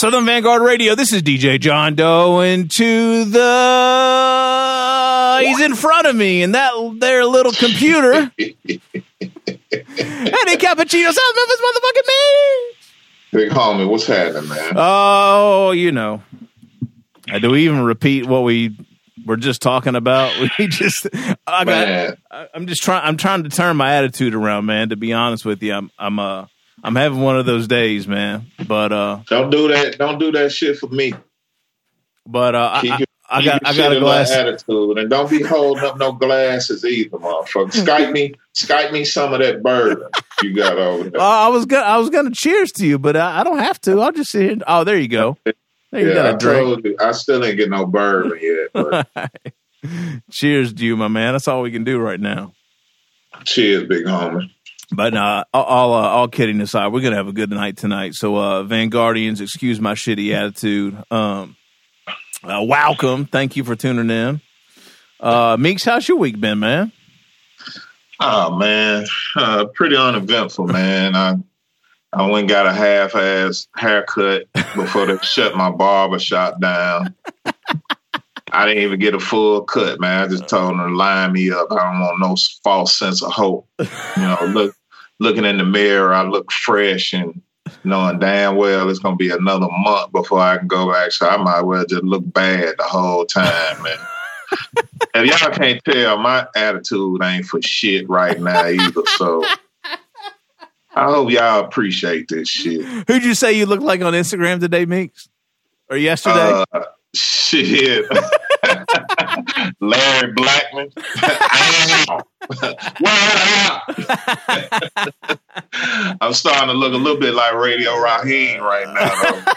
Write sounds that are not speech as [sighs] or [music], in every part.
Southern Vanguard Radio. This is DJ John Doe, and to the he's in front of me, and that their little computer. [laughs] Eddie Cappuccino, South Memphis, motherfucking me. Big homie, what's happening, man? Oh, you know. Uh, do we even repeat what we were just talking about? [laughs] We just, I Man. got, I- I'm just trying, I'm trying to turn my attitude around, man. To be honest with you, I'm, I'm, uh, I'm having one of those days, man. But, uh, Don't do that. Don't do that shit for me. but, uh, I, Keep I, your- I got, I got a glass. attitude, and don't be holding up no glasses either, motherfucker. Skype me, Skype me some of that bourbon you got over there. Oh, I was gonna, I was gonna cheers to you, but I, I don't have to. I'll just sit here. Oh, there you go. There you yeah, got I a drink. you, I still ain't get no bourbon yet. [laughs] But cheers to you, my man. That's all we can do right now. cheers, big homie. But all uh, all kidding aside, we're gonna have a good night tonight. So, uh, Vanguardians, excuse my shitty attitude. Um, uh, welcome. Thank you for tuning in. Uh, Meeks, how's your week been, man? Oh man, uh, pretty uneventful, man. I I went got a half-ass haircut before they shut my barber shop down. I didn't even get a full cut, man. I just told them to line me up. I don't want no false sense of hope. You know, look, looking in the mirror, I look fresh and knowing damn well it's gonna be another month before I can go back. So I might well just look bad the whole time, man. [laughs] if y'all can't tell, my attitude ain't for shit right now either. So I hope y'all appreciate this shit. Who'd you say you look like on Instagram today, Meeks? Or yesterday? Uh, shit. [laughs] Larry Blackmon. [laughs] Up? I'm starting to look a little bit like Radio Raheem right now. Though.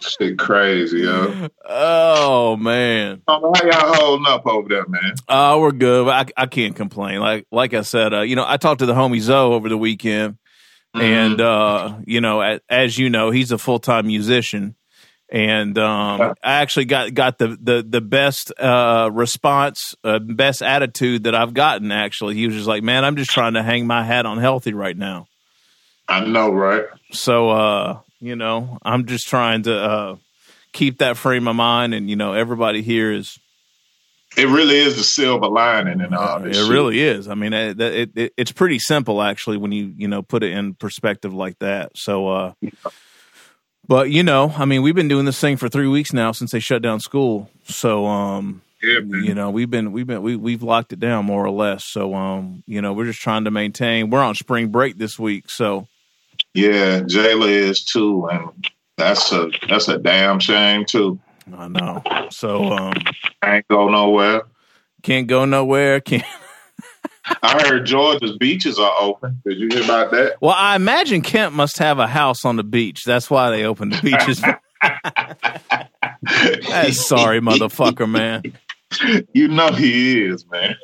[laughs] Shit crazy, yo. oh man. How y'all holding up over there, man? Uh, we're good. I, I can't complain. Like like I said, uh, you know, I talked to the homie Zoe over the weekend, and uh, you know, as, as you know, he's a full time musician, and um, I actually got got the the the best uh, response, uh, best attitude that I've gotten. Actually, he was just like, "Man, I'm just trying to hang my hat on healthy right now." I know, right? So, uh, you know, I'm just trying to uh, keep that frame of mind, and you know, everybody here is It really is the silver lining in all this. it shit. really is. I mean, it, it, it it's pretty simple actually when you you know put it in perspective like that. So, uh, but you know, I mean, we've been doing this thing for three weeks now since they shut down school. So, um, Yeah, you know, we've been we've been we we've locked it down more or less. So, um, you know, we're just trying to maintain. We're on spring break this week, so Yeah, Jayla is too, and that's a that's a damn shame too. I know. So, um, Ain't go nowhere. can't go nowhere. Can't. [laughs] I heard Georgia's beaches are open. Did you hear about that? Well, I imagine Kemp must have a house on the beach. That's why they opened the beaches. [laughs] That's sorry, motherfucker, man. You know he is, man.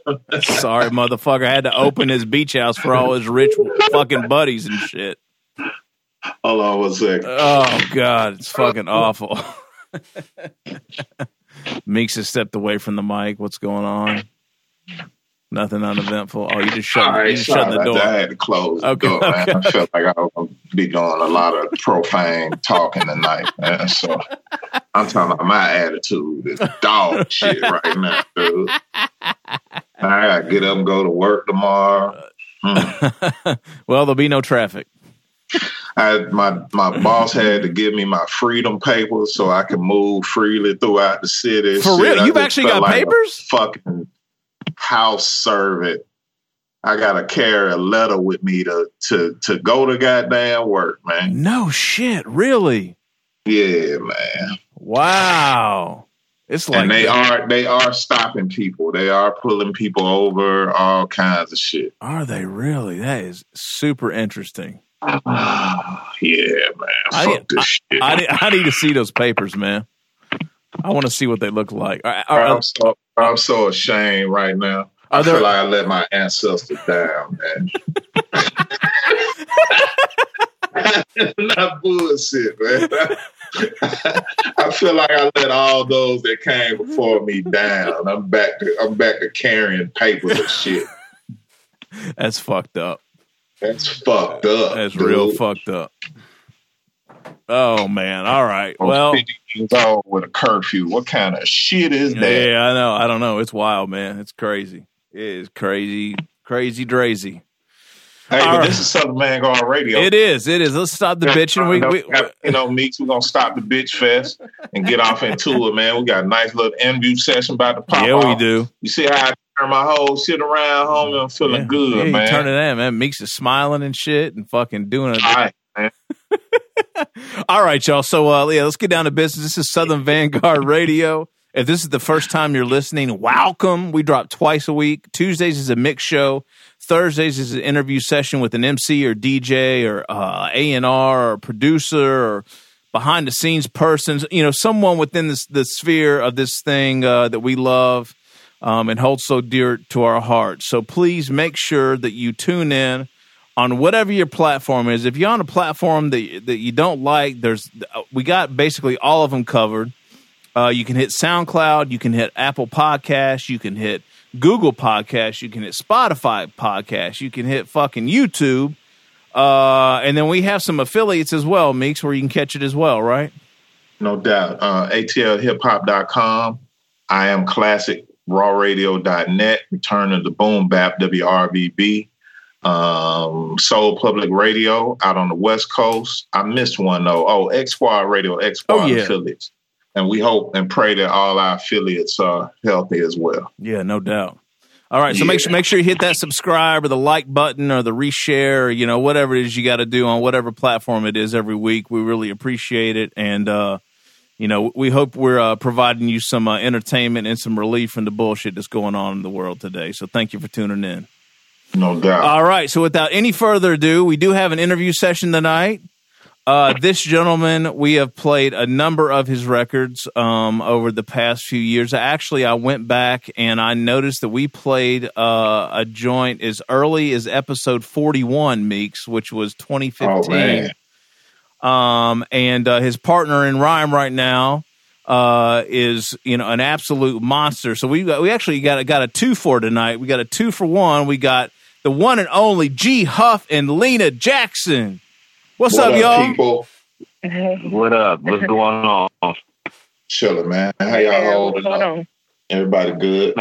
Sorry, motherfucker. Had to open his beach house for all his rich fucking buddies and shit. Hold on one second. Oh God, it's fucking awful. [laughs] Meeks has stepped away from the mic. What's going on? Nothing uneventful. Oh, you just shut. Right, you just shut the door. I had to close the Okay, door, man. okay. I felt like I was be doing a lot of profane talking tonight, man. So I'm talking about my attitude is dog shit right now, dude. I gotta get up and go to work tomorrow. Mm. [laughs] well, there'll be no traffic. I, my my boss had to give me my freedom papers so I can move freely throughout the city. For Shit, real? I You've actually got like papers? Fucking house servant. I gotta carry a letter with me to to to go to goddamn work, man. No shit. Really? Yeah, man. Wow. It's like and they are they are stopping people. They are pulling people over, all kinds of shit. Are they really? That is super interesting. [sighs] yeah, man. I Fuck need, this I, shit. I, I need to see those papers, man. I want to see what they look like. Are, are- I'm so I'm so ashamed right now. I there- feel like I let my ancestors down, man. [laughs] [laughs] Not bullshit, man. [laughs] I feel like I let all those that came before me down. I'm back to I'm back to carrying papers and shit. that's fucked up. That's fucked up. That's dude. real fucked up. Oh man! All right. Well, years old with a curfew. What kind of shit is that? Yeah, I know. I don't know. It's wild, man. It's crazy. It is crazy, crazy, drazy. Hey, but right. this is Southern Vanguard Radio. It is. It is. Let's stop the bitching. We, we, we, you know, Meeks, we're gonna stop the bitch fest and get off into it, man. We got a nice little interview session about to pop. Yeah, off. we do. You see how I turn my whole shit around, homie? I'm feeling yeah. good, yeah, man. Turn it in, man. Meeks is smiling and shit and fucking doing it. All right, man. [laughs] All right, y'all. So uh, yeah, let's get down to business. This is Southern Vanguard Radio. If this is the first time you're listening, welcome. We drop twice a week. Tuesdays is a mix show. Thursdays is an interview session with an MC or DJ or uh, A and R or producer or behind the scenes person. You know, someone within this, the sphere of this thing uh, that we love um, and hold so dear to our hearts. So please make sure that you tune in on whatever your platform is. If you're on a platform that that you don't like, there's we got basically all of them covered. Uh, you can hit SoundCloud, you can hit Apple Podcasts, you can hit Google Podcasts, you can hit Spotify Podcasts, you can hit fucking YouTube, uh, and then we have some affiliates as well, Meeks, where you can catch it as well, right? No doubt. Uh, ATLHipHop.com. I am classic rawradio.net, return of the boom bap WRVB um, Soul Public Radio out on the West Coast. I missed one though. Oh, X Squad Radio, X Squad oh, yeah. affiliates. And we hope and pray that all our affiliates are healthy as well. Yeah, no doubt. All right, so yeah. make sure make sure you hit that subscribe or the like button or the reshare, or, you know, whatever it is you got to do on whatever platform it is every week. We really appreciate it, and uh, you know, we hope we're uh, providing you some uh, entertainment and some relief from the bullshit that's going on in the world today. So thank you for tuning in. No doubt. All right. So without any further ado, we do have an interview session tonight. Uh, this gentleman, we have played a number of his records um, over the past few years. Actually, I went back and I noticed that we played uh, a joint as early as episode 41, Meeks, which was 2015. Oh, um, and uh, his partner in rhyme right now uh, is you know an absolute monster. So we got we actually got a, got a two for tonight. We got a two for one. We got the one and only G Huff and Lena Jackson. What's what up, y'all? People? What up? What's [laughs] going on? Chilling, man. How y'all holding up? On? Everybody good?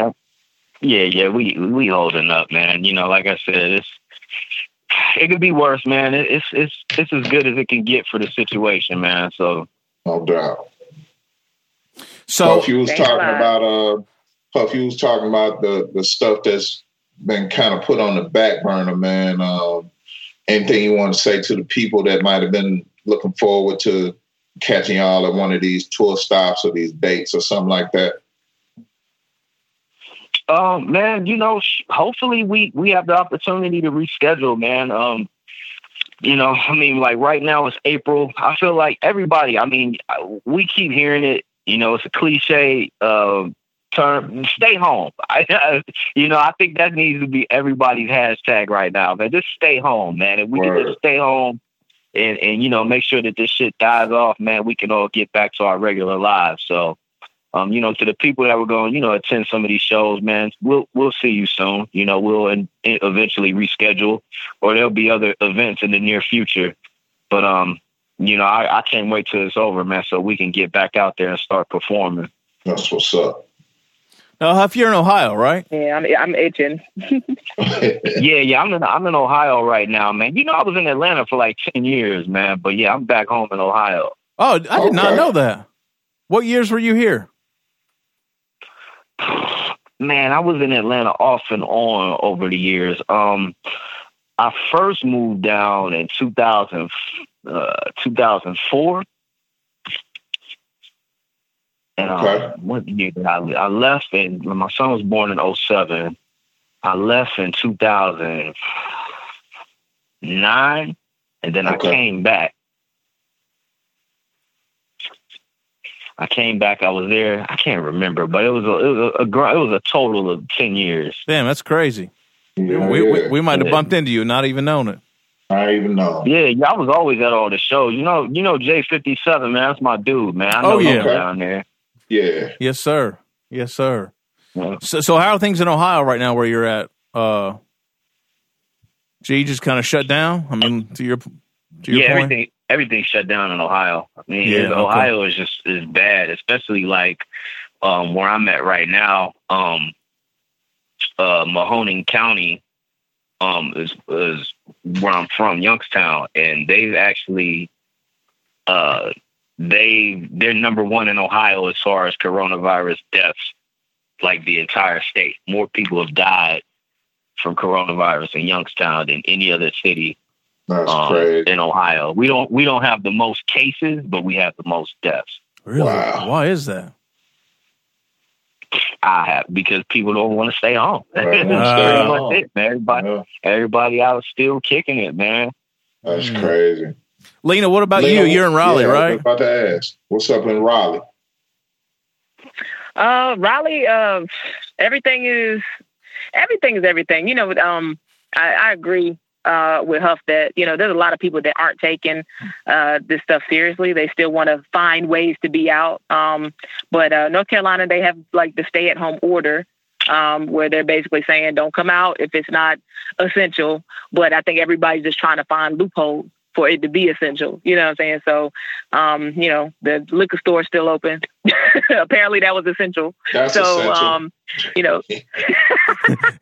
Yeah, yeah, we we holding up, man. You know, like I said, it's it could be worse, man. It's it's it's as good as it can get for the situation, man. So no doubt. So Puff, you was talking about uh, Puff, you was talking about the the stuff that's been kind of put on the back burner, man. Um, anything you want to say to the people that might have been looking forward to catching y'all at one of these tour stops or these dates or something like that? Um, man, you know, hopefully we we have the opportunity to reschedule, man. Um, you know, I mean, like right now it's April. I feel like everybody. I mean, we keep hearing it. You know, it's a cliche. Uh, term stay home. [laughs] I, you know, I think that needs to be everybody's hashtag right now, man. Just stay home, man. If we Word. can just stay home and, and, you know, make sure that this shit dies off, man, we can all get back to our regular lives. So, um, you know, to the people that were going, you know, attend some of these shows, man, we'll we'll see you soon. You know, we'll in, in eventually reschedule, or there'll be other events in the near future. But um, you know, I, I can't wait till it's over, man, so we can get back out there and start performing. That's what's up. Now, Huff, you're in Ohio, right? Yeah, I'm I'm itching. [laughs] yeah, yeah, I'm in I'm in Ohio right now, man. You know, I was in Atlanta for like ten years, man. But yeah, I'm back home in Ohio. Oh, I did okay. not know that. What years were you here? Man, I was in Atlanta off and on over the years. Um, I first moved down in 2000, uh, 2004 and okay. um, what year did I I left in my son was born in 07. I left in 2009 and then okay. I came back. I came back. I was there. I can't remember, but it was a it was a, a it was a total of ten years. Damn, that's crazy. Yeah, we, yeah. we, we might have bumped into you, not even known it. I even know. Yeah, yeah, I was always at all the shows. You know, you know J fifty seven, man. That's my dude, man. I know oh yeah, down there. Yeah. Yes, sir. Yes, sir. Yeah. So, so how are things in Ohio right now? Where you're at? Uh, G just kind of shut down. I mean, to your to your yeah, point? everything everything shut down in Ohio. I mean, Yeah, okay. Ohio is just is bad, especially like um, where I'm at right now. Um, uh, Mahoning County um, is is where I'm from, Youngstown, and they've actually uh, they they're number one in Ohio as far as coronavirus deaths, like the entire state. More people have died from coronavirus in Youngstown than any other city That's um, crazy. in Ohio. We don't we don't have the most cases, but we have the most deaths. Really? Wow. Why is that? I have because people don't want to stay home. Right. [laughs] That's Stay home. it. Everybody Yeah, everybody out still kicking it, man. that's Mm. crazy. Lena, what about Lena, you? You're in Raleigh, yeah, I was right? about to ask. What's up in Raleigh? Uh, Raleigh, uh, everything is everything is everything. You know, um, I, I agree uh, with Huff that you know there's a lot of people that aren't taking uh, this stuff seriously. They still want to find ways to be out. Um, but uh, North Carolina, they have like the stay-at-home order. Um, where they're basically saying don't come out if it's not essential. But I think everybody's just trying to find loopholes for it to be essential. You know what I'm saying? So, um, you know, the liquor store is still open. [laughs] Apparently that was essential. That's so, essential. um, you know, [laughs]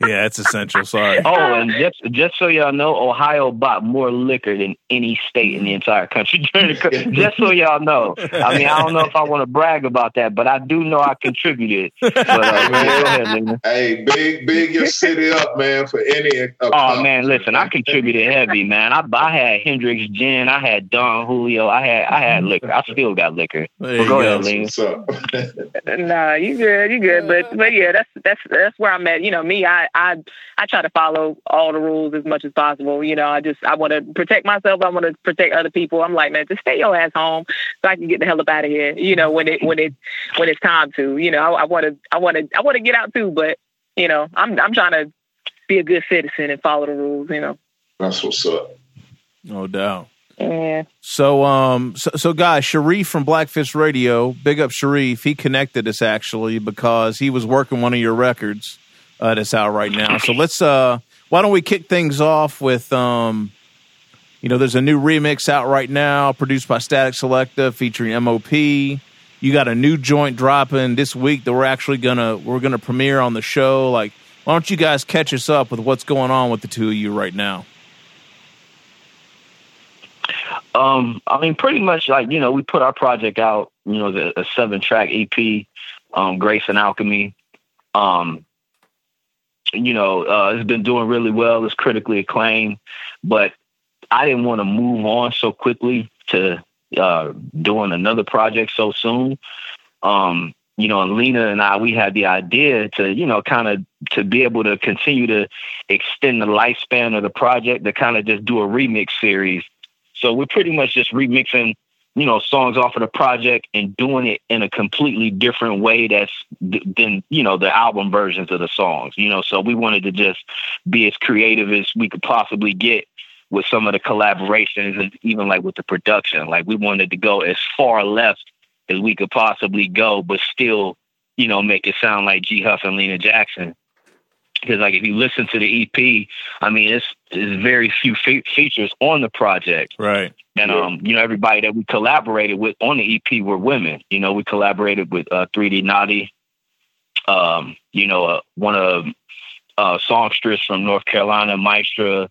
Yeah, it's essential. Sorry. Oh, and just just so y'all know, Ohio bought more liquor than any state in the entire country during the. [laughs] Just so y'all know, I mean, I don't know if I want to brag about that, but I do know I contributed. But uh, man, go ahead, hey, big, big your city up, man, for any. Oh man, listen, I contributed heavy, man. I I had Hendrick's gin, I had Don Julio, I had I had liquor. I still got liquor. There But go go. ahead, Lena. What's up? [laughs] nah, you good, you good. But but yeah, that's that's that's where I'm at. You know, me, I I I try to follow all the rules as much as possible. You know, I just I want to protect myself. I want to protect other people. I'm like, man, just stay your ass home so I can get the hell up out of here. You know, when it when it when it's time to. You know, I want to I want to I want to get out too, but you know, I'm I'm trying to be a good citizen and follow the rules. You know. That's what's up. No doubt. Yeah. So, um, so, so guys, Sharif from Blackfish Radio, big up Sharif. He connected us actually because he was working one of your records uh, that's out right now. So let's, uh, why don't we kick things off with, um, you know, there's a new remix out right now produced by Statik Selektah featuring MOP. You got a new joint dropping this week that we're actually gonna we're gonna premiere on the show. Like, why don't you guys catch us up with what's going on with the two of you right now? Um, I mean, pretty much like you know, we put our project out. You know, the a seven track EP, um, Grace and Alchemy. Um, you know, uh, it's been doing really well. It's critically acclaimed, but I didn't want to move on so quickly to uh, doing another project so soon. Um, you know, and Lena and I, we had the idea to, you know, kind of to be able to continue to extend the lifespan of the project, to kind of just do a remix series. So we're pretty much just remixing, you know, songs off of the project and doing it in a completely different way that's th- than, you know, the album versions of the songs, you know. So we wanted to just be as creative as we could possibly get with some of the collaborations and even like with the production. Like we wanted to go as far left as we could possibly go, but still, you know, make it sound like G Huff and Lena Jackson. Because like if you listen to the EP, I mean, it's, it's very few fe- features on the project. Right. And Yeah. um, you know, everybody that we collaborated with on the EP were women. You know, we collaborated with uh, 3D Na'Tee, um, you know, uh, one of uh, songstress from North Carolina, Maestra,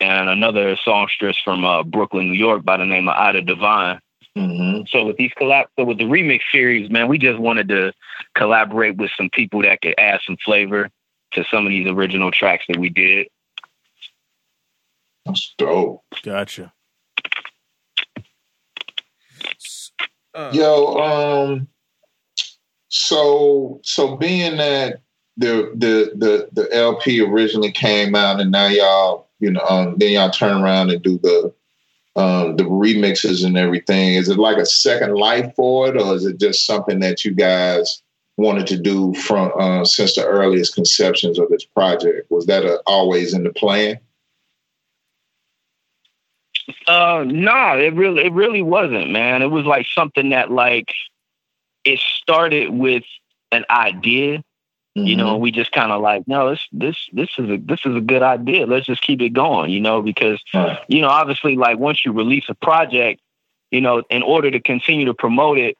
and another songstress from uh, Brooklyn, New York, by the name of Ida Divine. hmm So with these collab, so with the remix series, man, we just wanted to collaborate with some people that could add some flavor to some of these original tracks that we did. That's dope. Gotcha. Uh, Yo, um, so so being that the the the the LP originally came out, and now y'all, you know, um, then y'all turn around and do the um, the remixes and everything. Is it like a second life for it, or is it just something that you guys wanted to do from uh, since the earliest conceptions of this project? Was that a, always in the plan? Uh, no, it really, it really wasn't, man. It was like something that like it started with an idea, you Mm-hmm. know. We just kind of like, no, this, this, this is a, this is a good idea. Let's just keep it going, you know, because Right. you know, obviously, like once you release a project, you know, in order to continue to promote it,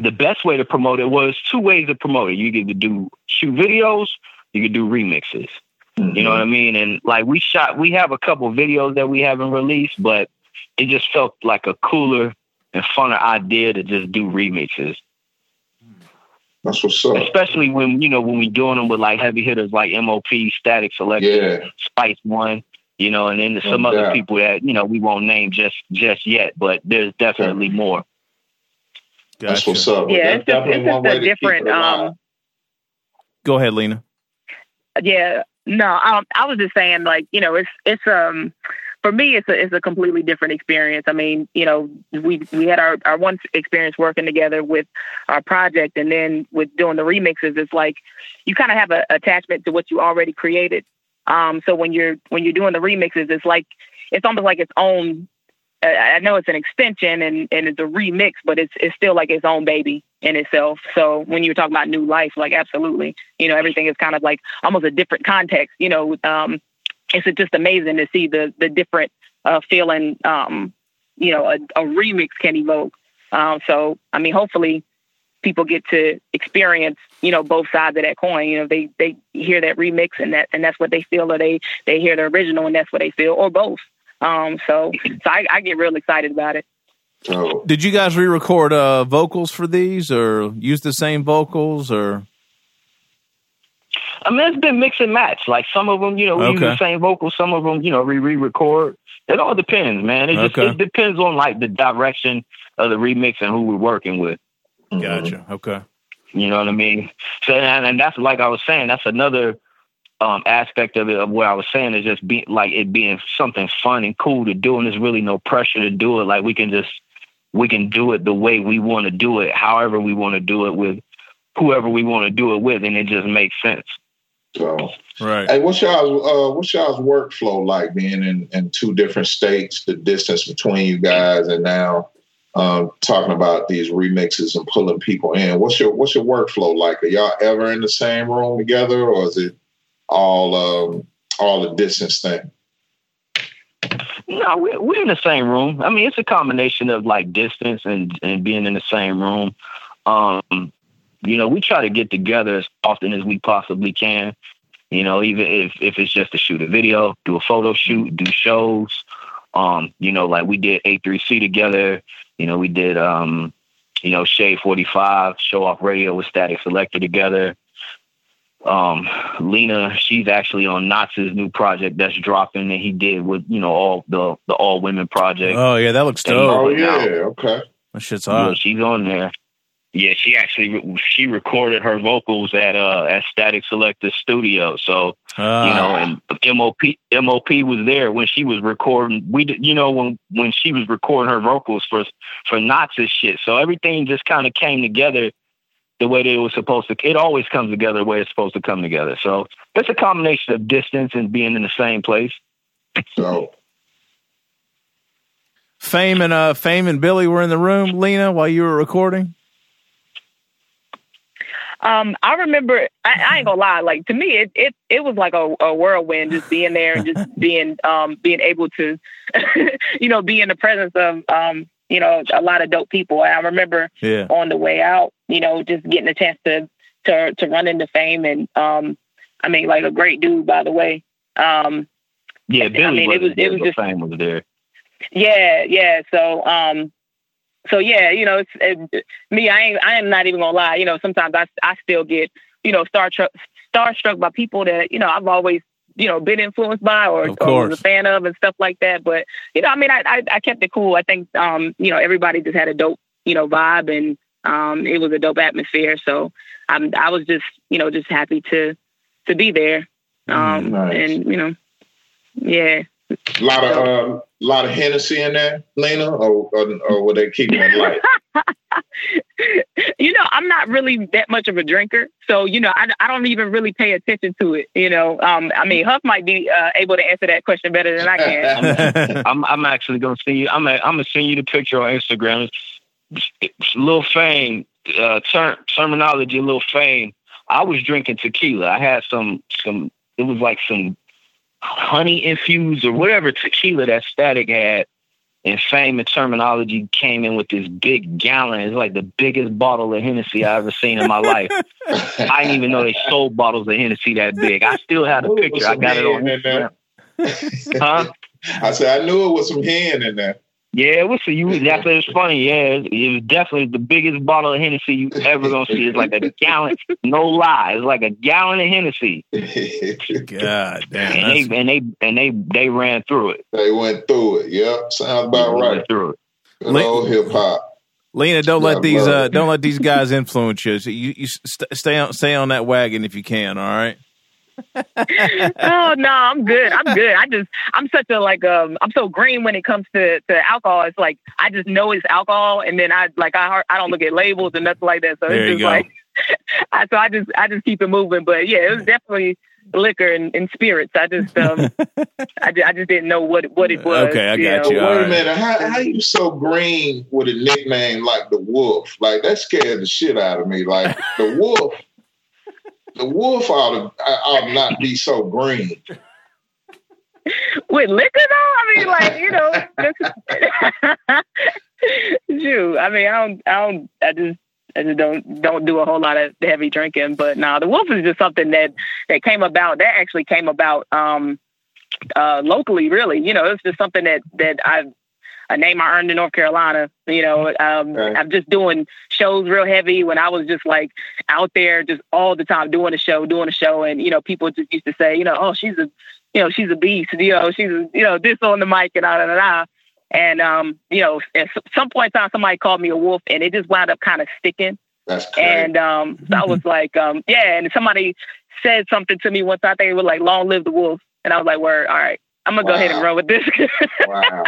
the best way to promote it was two ways to promote it. You could do shoot videos, you could do remixes. Mm-hmm. You know what I mean? And like we shot, we have a couple videos that we haven't released, but it just felt like a cooler and funner idea to just do remixes. That's what's up. Especially when you know when we doing them with like heavy hitters like MOP, Statik Selektah, yeah. Spice One, you know, and then some other people that you know we won't name just just yet, but there's definitely yeah. more. Gotcha. That's what's up. Yeah, it's just, it's just a different. Um, Go ahead, Lena. Yeah, no, um, I was just saying, like you know, it's it's um for me, it's a it's a completely different experience. I mean, you know, we we had our our one experience working together with our project, and then with doing the remixes, it's like you kind of have an attachment to what you already created. Um, so when you're when you're doing the remixes, it's like it's almost like its own. I know it's an extension and, and it's a remix, but it's it's still like its own baby in itself. So when you're talking about new life, like absolutely, you know, everything is kind of like almost a different context. You know, um, it's just amazing to see the the different uh, feeling um, you know a, a, remix can evoke. Um, so I mean, hopefully people get to experience you know both sides of that coin. You know, they they hear that remix and that and that's what they feel, or they they hear the original and that's what they feel, or both. Um, so so I, I get real excited about it. Oh. Did you guys re-record uh, vocals for these, or use the same vocals, or? I mean, it's been mix and match. Like some of them, you know, we okay. use the same vocals. Some of them, you know, we re-record. It all depends, man. It just okay. it depends on like the direction of the remix and who we're working with. Gotcha. Mm-hmm. Okay. You know what I mean? So, and, and that's like I was saying. That's another um, aspect of it. Of what I was saying is just being like it being something fun and cool to do, and there's really no pressure to do it. Like we can just we can do it the way we want to do it, however we want to do it with whoever we want to do it with, and it just makes sense. So, right. Hey, what's y'all's uh, what's y'all's workflow like being in, in two different states? The distance between you guys, and now um, talking about these remixes and pulling people in. What's your what's your workflow like? Are y'all ever in the same room together, or is it all um, all a distance thing? No, we're, we're in the same room. I mean, it's a combination of like distance and, and being in the same room. Um, you know, we try to get together as often as we possibly can. You know, even if if it's just to shoot a video, do a photo shoot, do shows. Um, you know, like we did A3C together. You know, we did um, you know, Shade 45, show off radio with Statik Selektah together. Um, Lena, she's actually on Knotz's new project that's dropping that he did with, you know, all the the all women project. Oh yeah, that looks dope. Oh yeah, okay. That shit's hot. Yeah, she's on there. Yeah, she actually she recorded her vocals at uh at Statik Selektah studio. So uh. you know, and MOP MOP was there when she was recording. We you know when when she was recording her vocals for for Knots shit. So everything just kind of came together the way that it was supposed to. It always comes together the way it's supposed to come together. So it's a combination of distance and being in the same place. So. Fame and uh, Fame and Billy were in the room, Lena, while you were recording. Um, I remember, I, I, ain't gonna lie, like to me, it it it was like a, a whirlwind just being there and just [laughs] being um being able to, [laughs] you know, be in the presence of um you know a lot of dope people. And I remember yeah. on the way out, you know, just getting a chance to to to run into fame and um, I mean, like a great dude, by the way. Um, yeah, Billy I mean, was, it was it was just fame was there. Yeah, yeah. So um, so yeah, you know, it's it, me. I ain't. I am not even gonna lie. You know, sometimes I I still get you know star starstruck by people that you know I've always you know been influenced by or, or was a fan of and stuff like that. But you know, I mean, I, I I kept it cool. I think um you know everybody just had a dope you know vibe and um it was a dope atmosphere. So I'm I was just you know just happy to to be there. Um nice. and you know yeah. A lot of um, lot of Hennessy in there, Lena, or, or, or were they keeping it light? [laughs] [laughs] you know, I'm not really that much of a drinker, so you know, I, I don't even really pay attention to it. You know, um, I mean, Huff might be uh, able to answer that question better than I can. [laughs] I'm, I'm actually gonna send you. I'm, I'm gonna send you the picture on Instagram. It's, it's Lil Fame uh, ter- Termanology. Lil Fame. I was drinking tequila. I had some some. It was like some honey infused or whatever tequila that Statik had. And fame and Termanology came in with this big gallon. It's like the biggest bottle of Hennessy I ever seen in my life. [laughs] I didn't even know they sold bottles of Hennessy that big. I still had a picture. I got it on Instagram. huh? [laughs] I said I knew it was some hen in there. Yeah, it was. You that's it's funny. Yeah, it was definitely the biggest bottle of Hennessy you ever gonna see. It's like a gallon. No lie, it's like a gallon of Hennessy. God damn. And they and they and they they ran through it. They went through it. Yep, sounds about right. Went through it. Good old hip hop. Lena, don't Yeah, let these uh, don't let these guys influence you. So you, you st- stay on stay on that wagon if you can. All right. [laughs] oh no, I'm good. I'm good. I just I'm such a like um I'm so green when it comes to to alcohol. It's like I just know it's alcohol, and then I like I I don't look at labels and nothing like that. So There you it's just go. like [laughs] I so I just I just keep it moving. But yeah, it was definitely liquor and, and spirits. I just um I, ju- I just didn't know what what it [laughs] was. Okay, I got know. So you. wait all a minute, how how you so green with a nickname like the Wolf? Like that scared the shit out of me. Like the Wolf, the Wolf ought to ought not be so green. with liquor though. I mean, like you know, [laughs] shoot. I mean, I don't, I don't, I just, I just don't, don't do a whole lot of heavy drinking. But now the wolf is just something that that came about. That actually came about um, uh, locally, really. You know, it's just something that that I. A name I earned in North Carolina. You know, um, Okay. I'm just doing shows real heavy when I was just like out there just all the time doing a show, doing a show. And, you know, people just used to say, you know, oh, she's a, you know, she's a beast, you know, she's, a, you know, this on the mic and da da da da. And, um, you know, at some point in time, somebody called me a wolf and it just wound up kind of sticking. That's. And um, so I was like, um, yeah. And somebody said something to me once. I think it was like, long live the wolf. And I was like, word, all right, I'm going to go ahead and run with this. wow.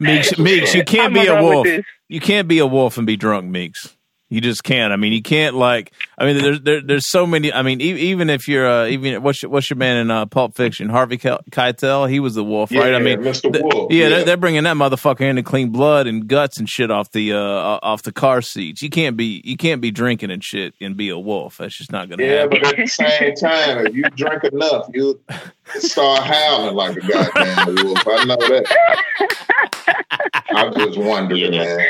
Meeks, Meeks, you [laughs] can't I'm be a wolf. You can't be a wolf and be drunk, Meeks. You just can't. I mean, you can't like. I mean, there's there, there's so many. I mean, e- even if you're uh, even what's your, what's your man in uh, Pulp Fiction, Harvey Keitel, he was the wolf, right? I mean, Mr. th- Wolf, yeah, yeah. They're, they're bringing that motherfucker in to clean blood and guts and shit off the uh, off the car seats. You can't be you can't be drinking and shit and be a wolf. That's just not gonna Yeah, happen. but at the same time, if you drink enough, you start howling like a goddamn wolf. I know that. [laughs] I'm just wondering, Yeah. man.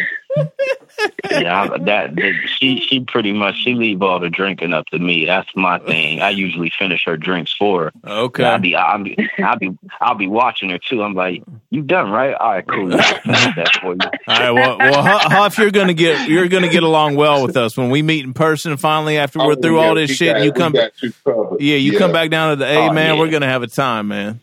Yeah, I, that, that she she pretty much she leave all the drinking up to me. That's my thing. I usually finish her drinks for her. Okay. I'll be I'll be I'll be I'll be watching her too. I'm like, you done right? All right, cool. That for you. All right. Well, well, Hu- Huff, you're gonna get you're gonna get along well with us when we meet in person. Finally, after we're Oh, through yeah, all this shit, got- and you come. got you. Yeah, you come back down to the A, Oh, man. yeah. We're gonna have a time, man.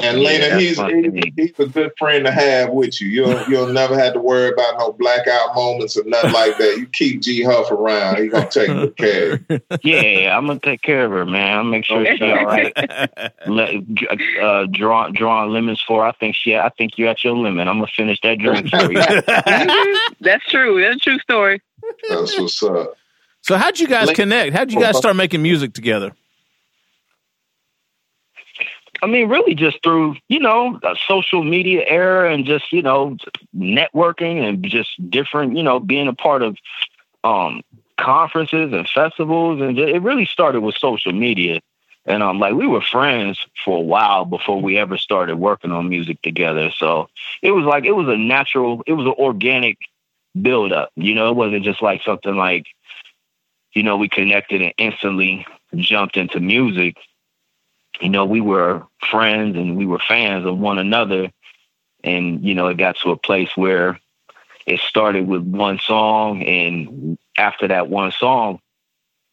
And Yeah, Lena, that's he's he, he's a good friend to have with you. You'll you'll never have to worry about no blackout moments or nothing like that. You keep G Huff around, he gonna take good care. of you. [laughs] Yeah, I'm gonna take care of her, man. I'll make sure she's all right. [laughs] Let, uh, draw drawing lemons for. her. I think she. I think you're at your limit. I'm gonna finish that drink for you. [laughs] That's true. That's a true story. That's what's up. so, how'd you guys Like- connect? How'd you guys start making music together? I mean, really, just through you know social media era and just you know networking and just different you know being a part of um conferences and festivals. And it really started with social media. And um like we were friends for a while before we ever started working on music together. So it was like it was a natural it was an organic build up you know? It wasn't just like something like you know we connected and instantly jumped into music you know, we were friends and we were fans of one another. And, you know, it got to a place where it started with one song. And after that one song,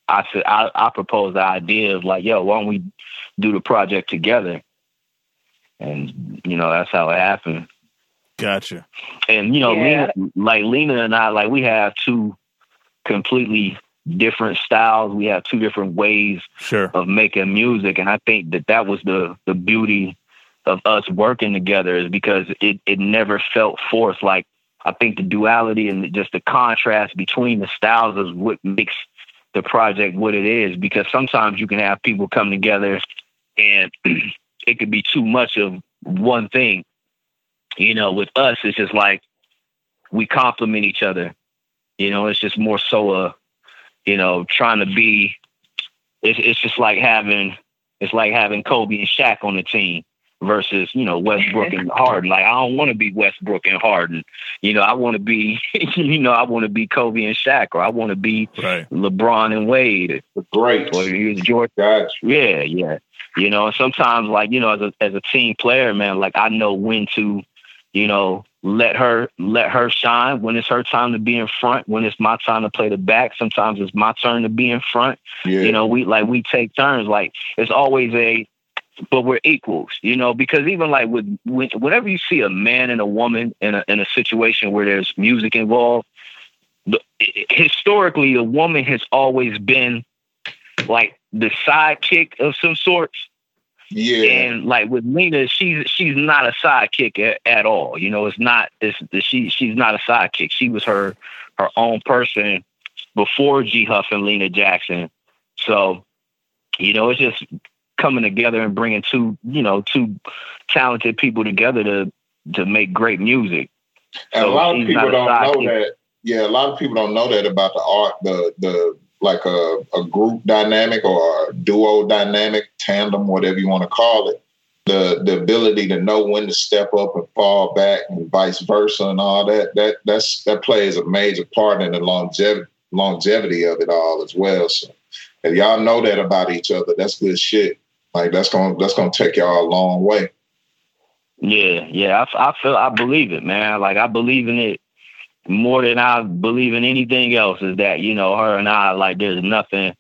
I said, I, I proposed the idea of like, yo, why don't we do the project together? And, you know, that's how it happened. Gotcha. And, you know, Yeah. Lena, like Lena and I, like we have two completely different styles. We have two different ways Sure. of making music. And i think that that was the the beauty of us working together is because it it never felt forced. Like i think the duality and just the contrast between the styles is what makes the project what it is. Because sometimes you can have people come together and [clears throat] it could be too much of one thing. You know with us it's just like we complement each other. You know it's just more so a you know trying to be it's it's just like having it's like having Kobe and Shaq on the team. versus you know Westbrook and [laughs] Harden. Like I don't want to be Westbrook and Harden. You know, I want to be [laughs] you know I want to be Kobe and Shaq, or I want to be right. LeBron and Wade. Great. Or you George. Gotcha. Yeah, yeah. You know, sometimes like you know as a as a team player, man, like I know when to, you know, let her let her shine when it's her time to be in front when it's my time to play the back sometimes it's my turn to be in front yeah. you know we like we take turns like it's always a but we're equals, you know, because even like with when, whenever you see a man and a woman in a in a situation where there's music involved, the, historically, a woman has always been like the sidekick of some sorts. Yeah. And like with Lena, she's she's not a sidekick at, at all. You know, it's not it's she she's not a sidekick. She was her her own person before G Huff and Lena Jackson. So, you know, it's just coming together and bringing two, you know, two talented people together to to make great music. And so a lot of people don't know that. Yeah, a lot of people don't know that about the art, the the like a, a group dynamic or a duo dynamic, tandem, whatever you want to call it. The the ability to know when to step up and fall back and vice versa and all that that that's that plays a major part in the longevity longevity of it all as well. So if y'all know that about each other, that's good shit. Like that's gonna that's gonna take y'all a long way. Yeah, yeah, I, I feel I believe it, man. Like I believe in it more than I believe in anything else. Is that you know her and I like there's nothing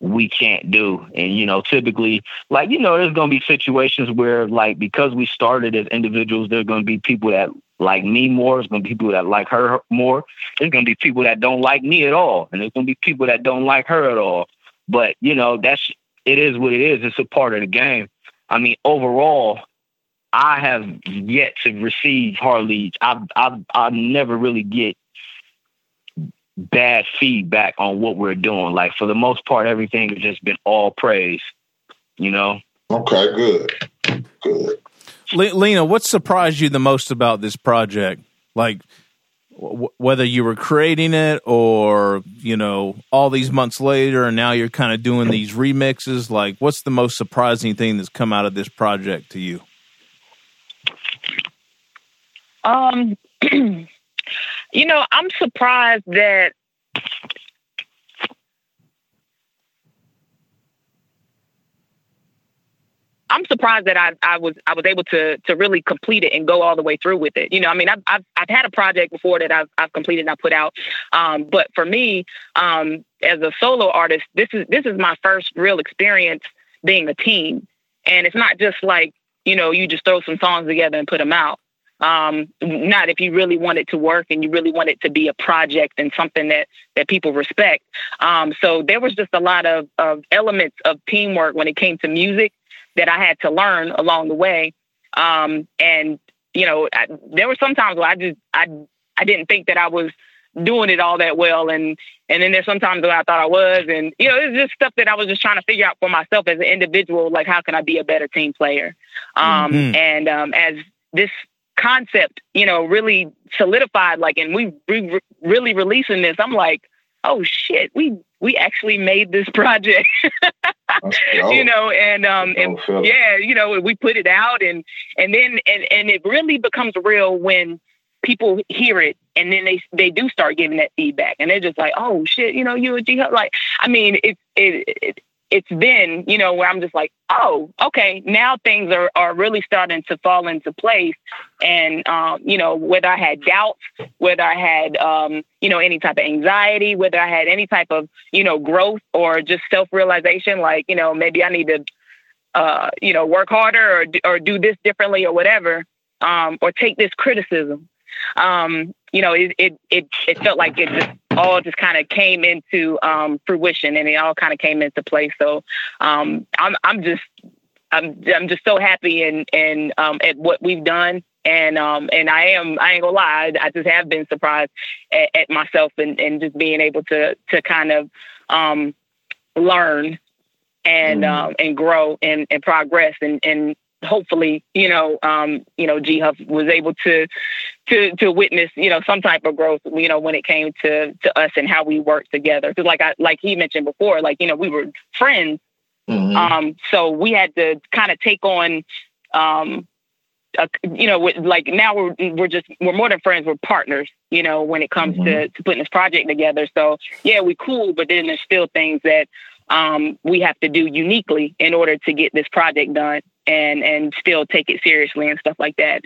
we can't do, and you know typically like you know there's gonna be situations where like because we started as individuals, there's gonna be people that like me more. There's gonna be people that like her more. There's gonna be people that don't like me at all, and there's gonna be people that don't like her at all. But you know that's it is what it is. It's a part of the game. I mean, overall, I have yet to receive hardly. I've I've I never really get bad feedback on what we're doing. Like for the most part, everything has just been all praise. You know. Okay. Good. Good. Lena, what surprised you the most about this project? Like whether you were creating it or you know all these months later and now you're kind of doing these remixes like what's the most surprising thing that's come out of this project to you um [clears throat] you know i'm surprised that I'm surprised that I, I was I was able to to really complete it and go all the way through with it. You know, I mean, I've I've, I've had a project before that I've I've completed and I put out, um, but for me, um, as a solo artist, this is this is my first real experience being a team, and it's not just like you know you just throw some songs together and put them out. Um, not if you really want it to work and you really want it to be a project and something that that people respect. Um, so there was just a lot of, of elements of teamwork when it came to music that I had to learn along the way. Um, and you know, I, there were some times where I just I I didn't think that I was doing it all that well, and and then there's sometimes where I thought I was, and you know, it's just stuff that I was just trying to figure out for myself as an individual, like how can I be a better team player, um, mm-hmm. and um, as this concept, you know, really solidified, like, and we re- really releasing this, I'm like, oh shit, we we actually made this [laughs] project. [laughs] you know, and um and yeah, you know, we put it out and and then and and it really becomes real when people hear it and then they they do start giving that feedback and they're just like, oh shit, you know, you a G like I mean, it it, it it's then, you know, where I'm just like, oh, okay, now things are, are really starting to fall into place. And, um, you know, whether I had doubts, whether I had, um, you know, any type of anxiety, whether I had any type of, you know, growth or just self realization, like, you know, maybe I need to, uh, you know, work harder or, or do this differently or whatever, um, or take this criticism. Um, you know, it, it, it, it felt like it just all just kind of came into um, fruition and it all kind of came into place. So um, I'm I'm just I'm I'm just so happy and and um, at what we've done. And um and I am I ain't gonna lie I just have been surprised at, at myself and, and just being able to to kind of um learn and mm. um and grow and, and progress and and hopefully, you know, um, you know, G Huff was able to to to witness, you know, some type of growth, you know, when it came to to us and how we worked together. Because like I like he mentioned before, like, you know, we were friends. Mm-hmm. Um, so we had to kind of take on um, uh, you know, like now we're we're just we're more than friends. We're partners. You know, when it comes mm-hmm. to, to putting this project together. So yeah, we cool, but then there's still things that um, we have to do uniquely in order to get this project done and and still take it seriously and stuff like that.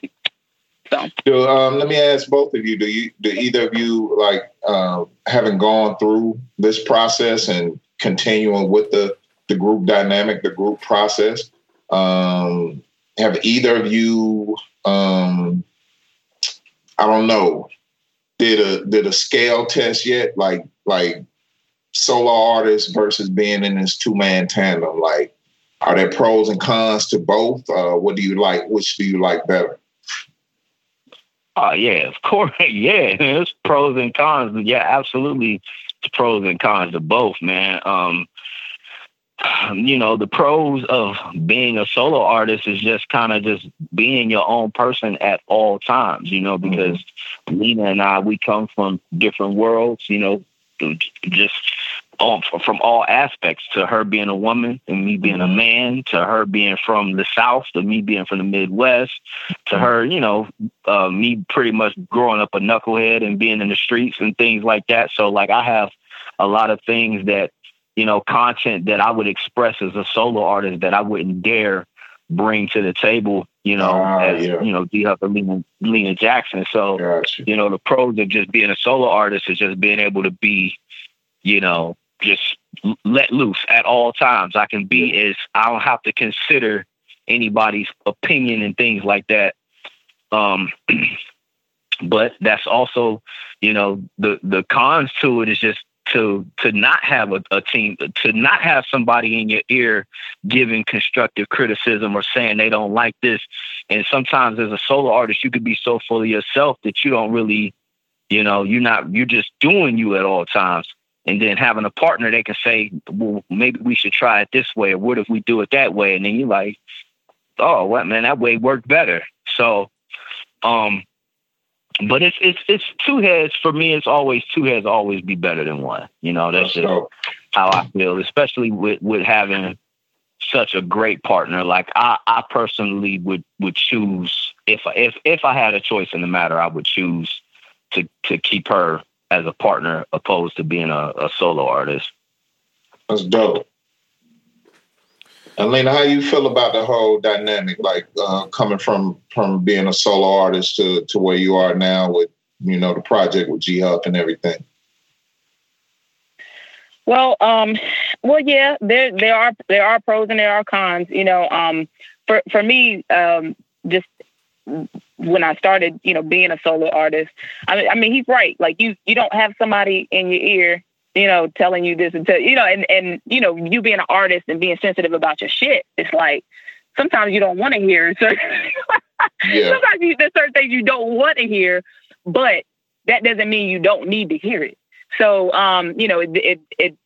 So, do, um, let me ask both of you: Do you do either of you like uh, having gone through this process and continuing with the the group dynamic, the group process? Um, have either of you, um, I don't know, did a did a scale test yet? Like like solo artist versus being in this two man tandem. Like, are there pros and cons to both? Uh, what do you like? Which do you like better? Oh yeah, of course. [laughs] Yeah, there's pros and cons. Yeah, absolutely, pros and cons to both, man. Um, [sighs] you know, the pros of being a solo artist is just kind of just being your own person at all times, you know, because mm-hmm. Lena and I, we come from different worlds, you know, just all, from all aspects to her being a woman and me being a mm-hmm. man to her being from the south to me being from the midwest to her you know uh, me pretty much growing up a knucklehead and being in the streets and things like that so like i have a lot of things that you know, content that I would express as a solo artist that I wouldn't dare bring to the table, you know, uh, as yeah. you know, G Huff and Lena, Lena Jackson. So, gotcha. you know, the pros of just being a solo artist is just being able to be, you know, just let loose at all times. I can be yeah. as I don't have to consider anybody's opinion and things like that. Um, [clears throat] but that's also, you know, the the cons to it is just to to not have a, a, team to not have somebody in your ear giving constructive criticism or saying they don't like this. And sometimes as a solo artist you could be so full of yourself that you don't really you know you're not you're just doing you at all times. And then having a partner they can say well maybe we should try it this way. Or what if we do it that way? And then you're like oh what man that way worked better. So um but it's it's it's two heads for me. It's always two heads always be better than one. You know, that's just how I feel, especially with with having such a great partner. Like I, I personally would would choose if if if I had a choice in the matter, I would choose to to keep her as a partner opposed to being a, a solo artist. That's dope. Elena, how you feel about the whole dynamic, like uh, coming from from being a solo artist to to where you are now with you know the project with G Huff and everything? Well, um, well, yeah, there there are there are pros and there are cons. You know, um, for for me, um, just when I started, you know, being a solo artist, I mean, I mean, he's right. Like you, you don't have somebody in your ear you know, telling you this and tell you know, and and you know, you being an artist and being sensitive about your shit, it's like sometimes you don't want to hear [laughs] certain. yeah. Sometimes you, there's certain things you don't want to hear, but that doesn't mean you don't need to hear it. So, um, you know, it it, it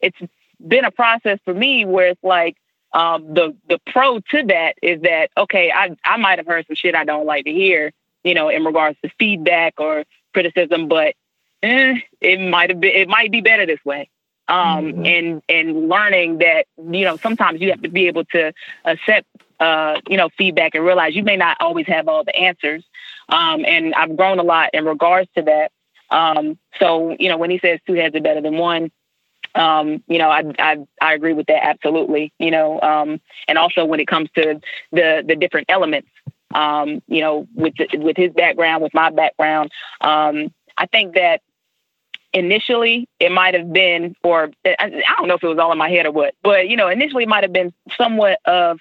it's been a process for me where it's like um, the the pro to that is that okay, I I might have heard some shit I don't like to hear, you know, in regards to feedback or criticism, but eh, it might have been, it might be better this way. Um, mm-hmm. and, and learning that, you know, sometimes you have to be able to accept, uh, you know, feedback and realize you may not always have all the answers. Um, and I've grown a lot in regards to that. Um, so, you know, when he says two heads are better than one, um, you know, I, I, I agree with that absolutely. You know, um, and also when it comes to the the different elements, um, you know, with the, with his background, with my background, um, I think that initially it might have been, or I don't know if it was all in my head or what, but you know, initially it might have been somewhat of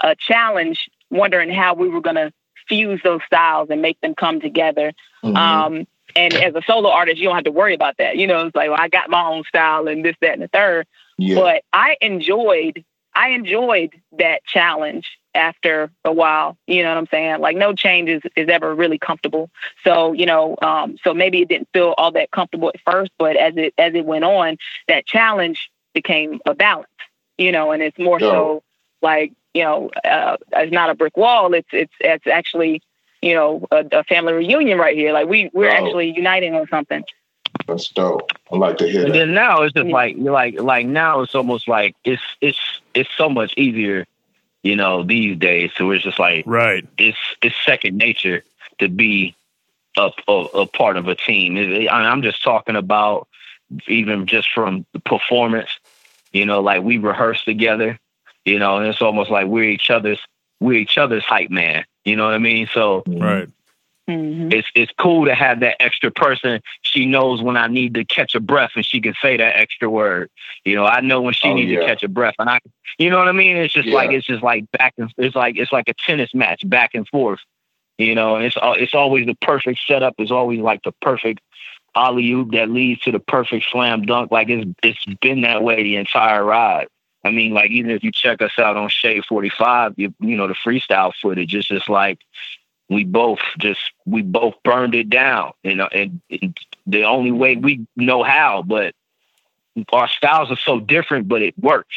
a challenge, wondering how we were going to fuse those styles and make them come together. Mm-hmm. Um, and as a solo artist, you don't have to worry about that. You know, it's like, well, I got my own style and this, that, and the third. Yeah. But I enjoyed, I enjoyed that challenge after a while. You know what I'm saying? Like no change is, is ever really comfortable. So, you know, um, so maybe it didn't feel all that comfortable at first, but as it as it went on, that challenge became a balance, you know, and it's more so like, you know, uh, it's not a brick wall. It's it's it's actually, you know, a, a family reunion right here. Like we we're oh. actually uniting on something. That's dope. I like to hear and that. then now it's just like like like now it's almost like it's it's it's so much easier you know, these days. So it's just like right. It's it's second nature to be a a, a part of a team. It, I'm just talking about even just from the performance. You know, like we rehearse together. You know, and it's almost like we're each other's we're each other's hype man. You know what I mean? So right. Mm-hmm. It's it's cool to have that extra person. She knows when I need to catch a breath, and she can say that extra word. You know, I know when she Oh, needs yeah. to catch a breath, and I, you know what I mean. It's just Yeah. like it's just like back and it's like it's like a tennis match, back and forth. You know, and it's al- it's always the perfect setup. It's always like the perfect alley oop that leads to the perfect slam dunk. Like it's it's been that way the entire ride. I mean, like even if you check us out on Shade Forty Five, you you know the freestyle footage. It's just like we both just we both burned it down you know and, and the only way we know how but our styles are so different but it works.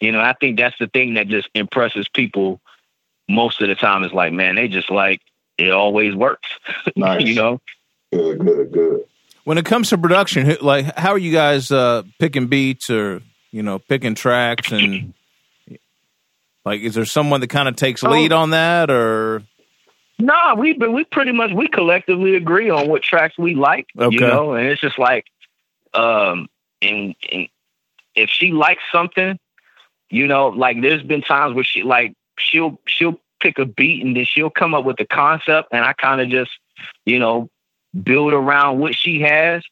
You know i think that's the thing that just impresses people most of the time. Is like man they just like it always works [laughs] Nice. you know? Good, good, good. When it comes to production, like how are you guys uh, picking beats or you know picking tracks and like is there someone that kind of takes lead on that or Nah, we we pretty much we collectively agree on what tracks we like. Okay. You know, and it's just like um and, and if she likes something, you know, like there's been times where she like she'll she'll pick a beat and then she'll come up with the concept and I kind of just, you know, build around what she has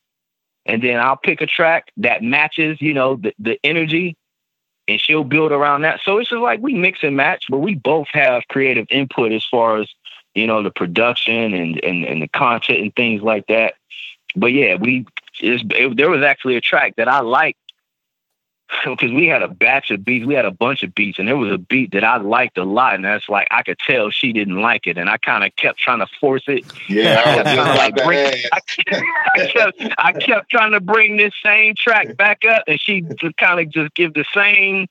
and then I'll pick a track that matches, you know, the, the energy and she'll build around that. So it's just like we mix and match, but we both have creative input as far as you know the production and and, and the content and things like that. But yeah, we it, there was actually a track that I liked [laughs] because we had a batch of beats, we had a bunch of beats, and there was a beat that I liked a lot, and that's like I could tell she didn't like it, and I kind of kept trying to force it. Yeah, I Kinda like bring- I kept, [laughs] I kept I kept trying to bring this same track back up, and she just kind of just give the same.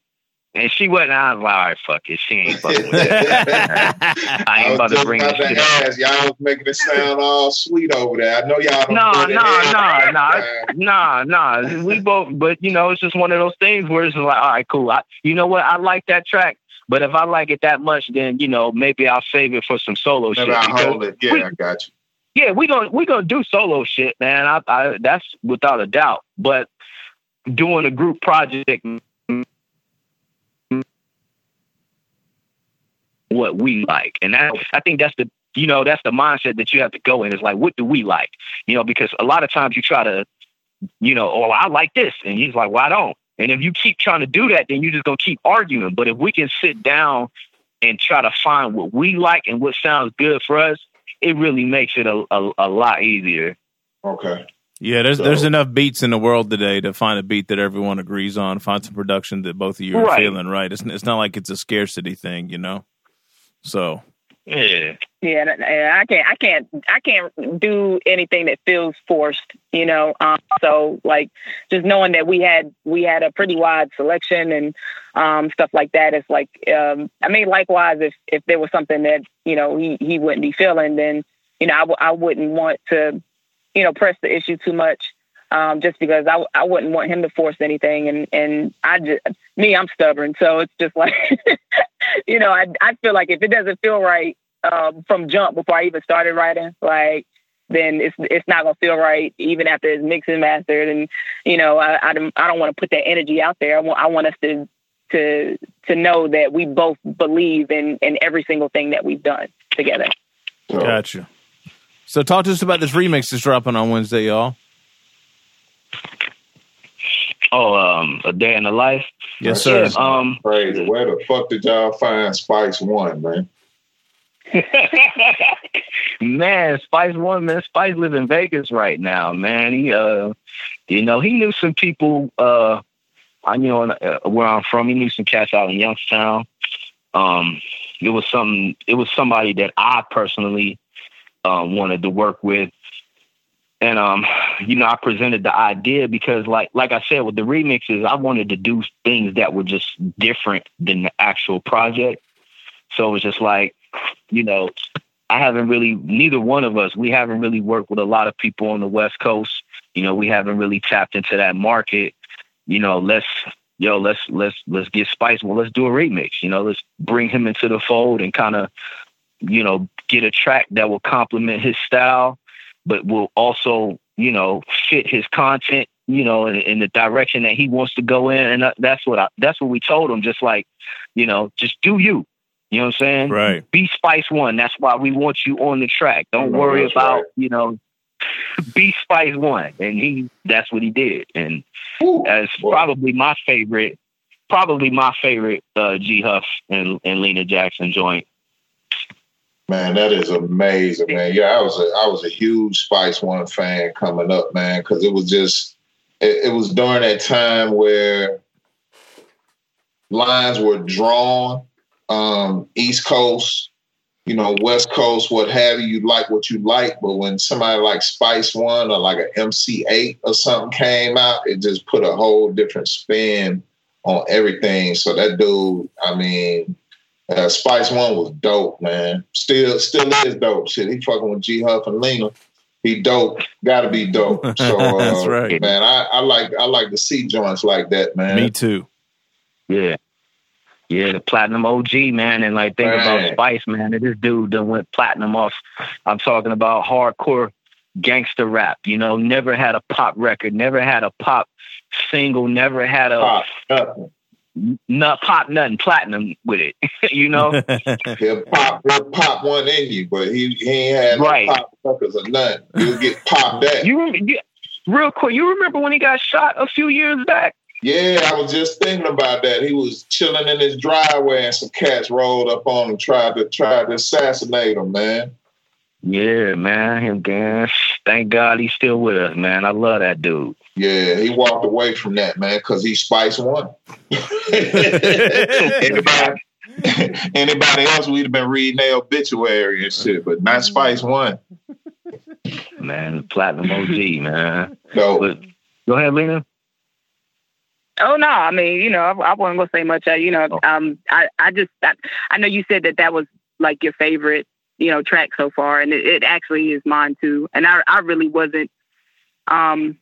And she wasn't. I was like, all right, fuck it. She ain't fucking with that. I [laughs] I ain't was about to just bring about this to shit up. Y'all was making it sound all sweet over there. I know y'all don't No, put it no, no, no. Nah, nah. We both, but you know, it's just one of those things where it's like, all right, cool. I, you know what? I like that track, but if I like it that much, then you know, maybe I'll save it for some solo shit. I because- hold it. Yeah, we- I got you. yeah, we gonna we gonna do solo shit, man. I, I that's without a doubt. But doing a group project, what we like, and that I think that's the you know that's the mindset that you have to go in. Is like, what do we like? You know, because a lot of times you try to, you know, oh, I like this, and he's like, well, I don't. And if you keep trying to do that, then you're just gonna keep arguing. But if we can sit down and try to find what we like and what sounds good for us, it really makes it a, a, a lot easier. Okay. yeah there's So- there's enough beats in the world today to find a beat that everyone agrees on find some production that both of you are Right. feeling right it's it's not like it's a scarcity thing you know so Yeah. Yeah, and- and I can't, I can't, I can't do anything that feels forced, you know. Um, so like, just knowing that we had, we had a pretty wide selection and um, stuff like that. It's like, um, I mean, likewise, if if there was something that you know he he wouldn't be feeling, then you know I w- I wouldn't want to, you know, press the issue too much. Um, just because I, I wouldn't want him to force anything, and and I just me I'm stubborn, so it's just like, [laughs] you know, I I feel like if it doesn't feel right, um, from jump before I even started writing, like then it's it's not gonna feel right even after it's mixed and mastered. And you know, I I don't, I don't want to put that energy out there. I want I want us to to to know that we both believe in in every single thing that we've done together. Gotcha so talk to us about this remix that's dropping on wednesday y'all Oh, um, a day in the life. yes Right. sir Um, Crazy. Where the fuck did y'all find Spice One, man? [laughs] man, Spice One, man, Spice live in Vegas right now, man. He, uh, you know, he knew some people. Uh, I you know uh, where I'm from. He knew some cats out in Youngstown. Um, it was some. It was somebody that I personally um, wanted to work with. And um, you know, I presented the idea because, like, like I said, with the remixes, I wanted to do things that were just different than the actual project. So it was just like, you know, I haven't really, neither one of us, we haven't really worked with a lot of people on the West Coast. You know, we haven't really tapped into that market. You know, let's yo, let's let's let's get Spice. Well, let's do a remix. You know, let's bring him into the fold and kind of, you know, get a track that will complement his style, but will also, you know, fit his content. You know, in, in the direction that he wants to go in, and that's what I, that's what we told him. Just like, you know, just do you. You know what I'm saying? Right. Be Spice One. That's why we want you on the track. Don't No, worry that's about, right. you know, be Spice One. And he that's what he did. And Woo. that's Boy. probably my favorite probably my favorite uh G Huff and, and Lena Jackson joint. Man, that is amazing, man. Yeah, I was a I was a huge Spice One fan coming up, man, because it was just it, it was during that time where lines were drawn, um, East Coast, you know, West Coast, what have you, you like what you like, but when somebody like Spice One or like an MC Eight or something came out, it just put a whole different spin on everything. So that dude, I mean, uh, Spice One was dope, man. Still, still is dope. Shit, he fucking with G Huff and Lena. He dope. Got to be dope. [laughs] So uh, That's right. man. I, I like I like to see joints like that, man. Me too. Yeah. Yeah, the platinum OG, man. And like think Man. about Spice, man. This dude done went platinum off. I'm talking about hardcore gangster rap, you know, never had a pop record, never had a pop single, never had a Pop, nothing. Not pop nothing platinum with it. [laughs] you know? [laughs] He'll pop, he'll pop one in you, but he, he ain't had no Right. pop suckers or nothing. He'll get popped at. You, you real quick, you remember when he got shot a few years back? Yeah, I was just thinking about that. He was chilling in his driveway, and some cats rolled up on him, tried to tried to assassinate him. Man, Yeah, man. Him again. Thank God he's still with us, man. I love that dude. yeah, he walked away from that man because he Spice one. [laughs] anybody, anybody else, we'd have been reading their obituary and shit, but not Spice one. Man, platinum OG, man. So But go ahead, Lena. Oh no, I mean, you know, I, I wasn't gonna say much. Uh, you know, Oh. um, I, I just, I, I know you said that that was like your favorite, you know, track so far, and it, it actually is mine too. And I, I really wasn't. Um,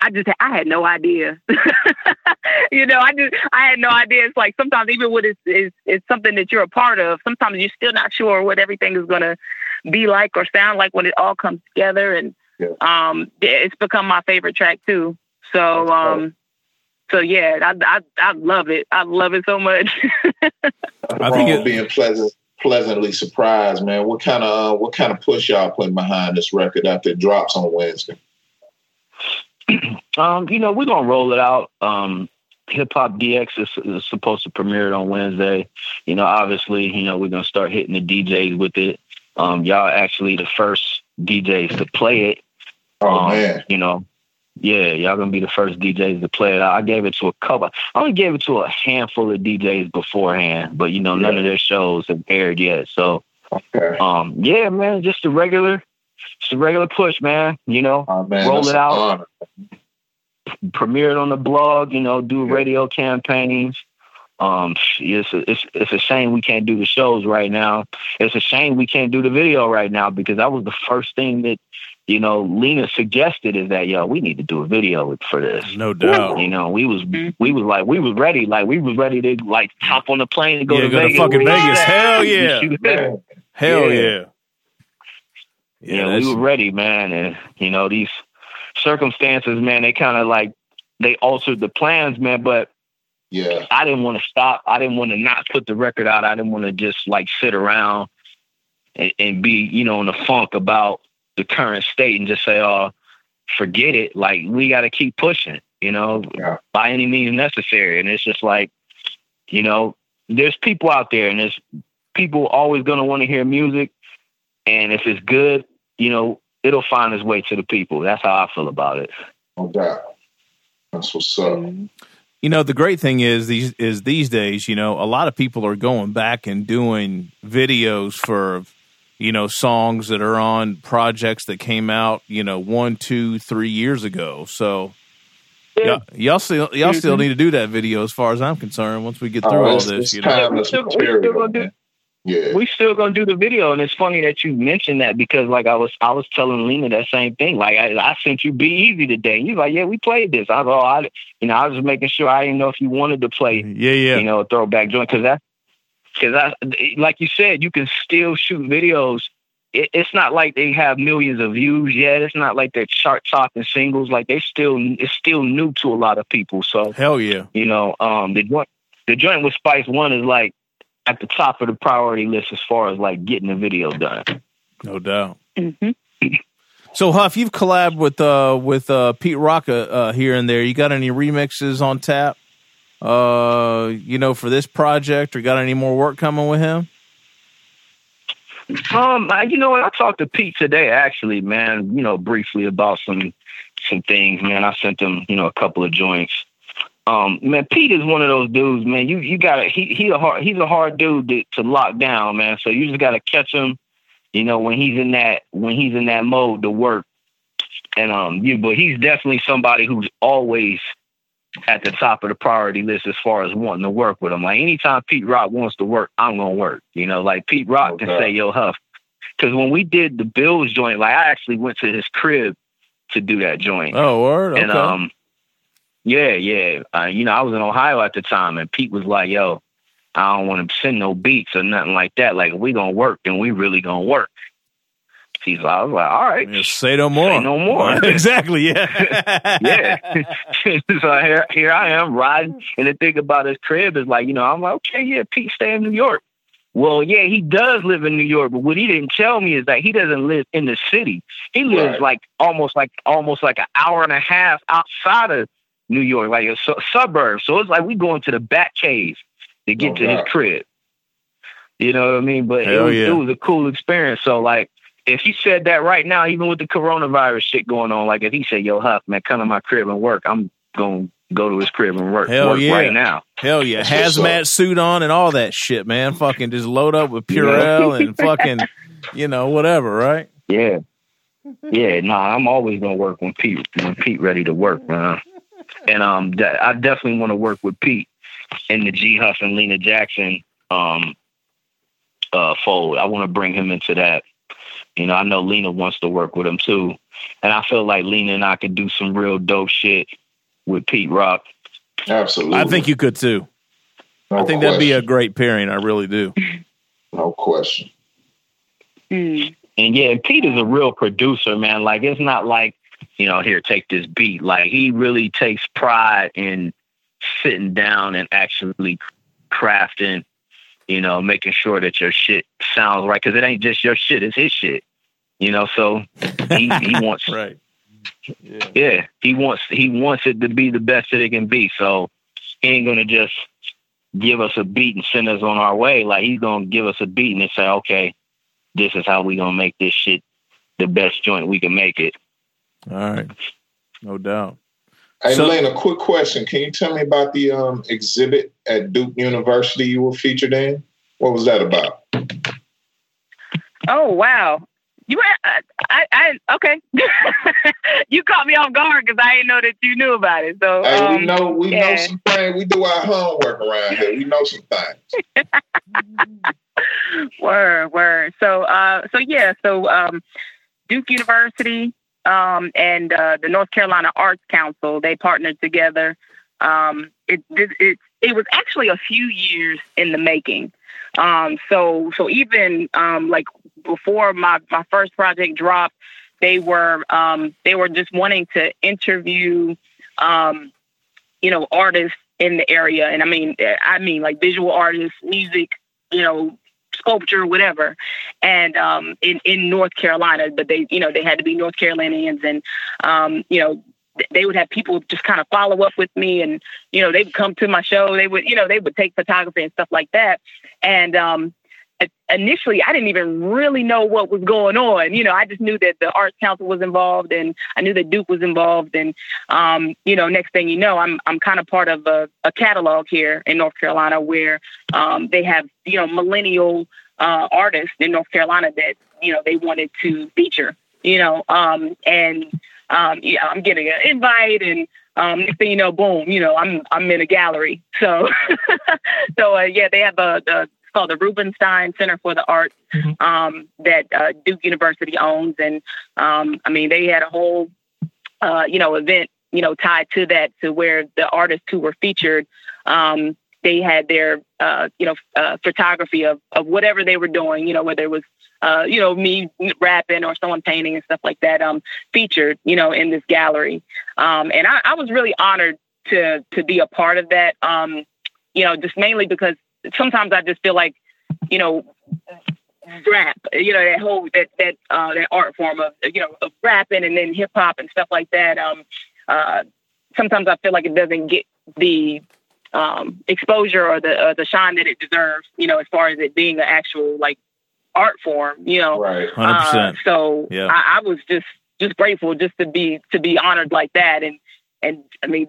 I just, I had no idea. [laughs] you know, I just, I had no idea. It's like sometimes even when it's, it's, it's something that you're a part of, sometimes you're still not sure what everything is gonna be like or sound like when it all comes together. And Yeah. um, it's become my favorite track too. So, um. So yeah, I, I I love it. I love it so much. I [laughs] I think think it- being pleasant, pleasantly surprised, man. What kind of uh, what kind of push y'all putting behind this record after it drops on Wednesday? [clears throat] Um, you know, we're gonna roll it out. Um, Hip Hop DX is, is supposed to premiere it on Wednesday. You know, obviously, you know, we're gonna start hitting the DJs with it. Um, y'all actually the first DJs to play it. Oh Um, man, You know, yeah, y'all gonna be the first DJs to play it. I gave it to a couple. I only gave it to a handful of DJs beforehand, but you know, none of their shows have aired yet. So, okay. um, yeah, man, just a regular, just a regular push, man. You know, Oh man, roll it out. honor. premiere it on the blog. You know, do Yeah. radio campaigns. Um, it's a, it's it's a shame we can't do the shows right now. It's a shame we can't do the video right now because that was the first thing that you know Lena suggested is that yo we need to do a video for this. No doubt. You know, we was Mhm. we was like we was ready, like we was ready to like hop on the plane and go Yeah, to go to fucking We- Vegas. Hell yeah. shoot- Hell Yeah. yeah. Yeah, that's- we were ready, man. And you know, these circumstances, man, they kind of like they altered the plans, man. But yeah, I didn't want to stop. I didn't want to not put the record out. I didn't want to just like sit around and, and be, you know, in a funk about the current state and just say, "Oh, forget it." Like we got to keep pushing, you know, Yeah. by any means necessary. And it's just like, you know, there's people out there, and there's people always gonna want to hear music, and if it's good, you know, it'll find its way to the people. That's how I feel about it. no doubt. That's what's up. You know, the great thing is these is these days, you know, a lot of people are going back and doing videos for you know songs that are on projects that came out, you know, one, two, three years ago. So y'all, y'all still y'all still need to do that video, as far as I'm concerned. Once we get through Oh, all it's, this, it's you know. timeless We still- we still gonna do- Yeah. we still gonna do the video, and it's funny that you mentioned that because like I was I was telling Lena that same thing. Like I, I sent you Be Easy today, and you're like, yeah, we played this. I was all, I, you know, I was just making sure I didn't know if you wanted to play, Yeah, yeah. you know, a throwback joint because that because I like you said, you can still shoot videos. It, it's not like they have millions of views yet. It's not like they're chart topping singles. Like they still it's still new to a lot of people. So Hell yeah. you know, um, the joint the joint with Spice One is like at the top of the priority list as far as like getting the video done. No doubt. hmm [laughs] So Huff, you've collabed with uh with uh Pete Rocka uh here and there. You got any remixes on tap? Uh, you know, for this project, or got any more work coming with him? Um, I, you know? I talked to Pete today, actually, man. You know, briefly about some some things, man. I sent him, you know, a couple of joints. Um, man, Pete is one of those dudes, man. You you gotta he he a hard he's a hard dude to, to lock down, man. So you just gotta catch him, you know, when he's in that when he's in that mode to work. And um, you but he's definitely somebody who's always at the top of the priority list as far as wanting to work with him. Like anytime Pete Rock wants to work, I'm gonna work. You know, like Pete Rock can say, "Yo, Huff," because when we did the Bills joint, like I actually went to his crib to do that joint. Oh, word. Okay. And um, yeah, yeah. Uh, you know, I was in Ohio at the time, and Pete was like, "Yo, I don't want to send no beats or nothing like that. Like, if we gonna work, then we really gonna work." He's I was like, "All right." Yeah, say no more. Say no more. [laughs] exactly. Yeah. [laughs] yeah. [laughs] so here, here I am riding, and the thing about his crib is like, you know, I'm like, okay, yeah, Pete stay in New York. Well, yeah, he does live in New York, but what he didn't tell me is that he doesn't live in the city. He lives Right. like almost like almost like an hour and a half outside of New York, like a su- suburb. So it's like we going to the Bat Cave to get No to his crib. You know what I mean? But it was, yeah. it was a cool experience. So like, if he said that right now, even with the coronavirus shit going on, like if he said, "Yo, Huff, man, come to my crib and work," I'm gonna go to his crib and work, Hell work yeah. right now. Hell yeah. Hazmat suit on and all that shit, man. Fucking just load up with Purell and [laughs] fucking, you know, whatever, right? Yeah, yeah. Nah, I'm always gonna work when Pete when Pete ready to work, man. And um, I definitely want to work with Pete in the G Huff and Lena Jackson um uh fold. I want to bring him into that. You know, I know Lena wants to work with him too, and I feel like Lena and I could do some real dope shit with Pete Rock. Absolutely. I think you could too. No I think that'd be a great pairing. I really do. [laughs] no question. Mm. And yeah, Pete is a real producer, man. Like it's not like, you know, here, take this beat. Like he really takes pride in sitting down and actually crafting, you know, making sure that your shit sounds right. Cause it ain't just your shit, it's his shit. You know, so he, he [laughs] wants Right. Yeah. yeah, he wants he wants it to be the best that it can be. So he ain't gonna just give us a beat and send us on our way. Like he's gonna give us a beat and say, okay, this is how we gonna make this shit the best joint we can make it. All right. No doubt. Hey, So- Lane, a quick question. Can you tell me about the um, exhibit at Duke University you were featured in? What was that about? Oh wow. You, I, I, I okay. [laughs] you caught me off guard because I didn't know that you knew about it. So, Hey, um, we know we know some things. We do our homework around here. We know some things. [laughs] Word, word. So, uh, so yeah, so um, Duke University um, and uh, the North Carolina Arts Council they partnered together. Um, it, it it it was actually a few years in the making. Um, so so even um, like before my my first project dropped, they were um, they were just wanting to interview um, you know artists in the area, and I mean I mean like visual artists, music, you know sculpture, whatever, and um, in in North Carolina. But they, you know, they had to be North Carolinians, and um, you know, they would have people just kind of follow up with me, and you know, they would come to my show. They would, you know, they would take photography and stuff like that. And um, initially, I didn't even really know what was going on. You know, I just knew that the Arts Council was involved, and I knew that Duke was involved, and um, you know, next thing you know, I'm I'm kind of part of a, a catalog here in North Carolina where um, they have you know millennial uh, artists in North Carolina that you know they wanted to feature. You know, um, and um, yeah, I'm getting an invite, and um, next thing you know, boom, you know, I'm I'm in a gallery. So, [laughs] so uh, yeah, they have a, a called the Rubenstein Center for the Arts Mhm. um, that uh, Duke University owns, and um, I mean they had a whole uh, you know event you know tied to that to where the artists who were featured. Um, they had their uh, you know uh, photography of of whatever they were doing, you know whether it was uh, you know me rapping or someone painting and stuff like that um, featured you know in this gallery, um, and I, I was really honored to to be a part of that. Um, you know, just mainly because sometimes I just feel like, you know, rap, you know, that whole that that uh, that art form of you know of rapping and then hip hop and stuff like that. Um, uh, sometimes I feel like it doesn't get the um, exposure or the uh, the shine that it deserves. You know, as far as it being an actual like art form. You know, Right. Hundred uh, so Yeah. I, I was just just grateful just to be to be honored like that, and and I mean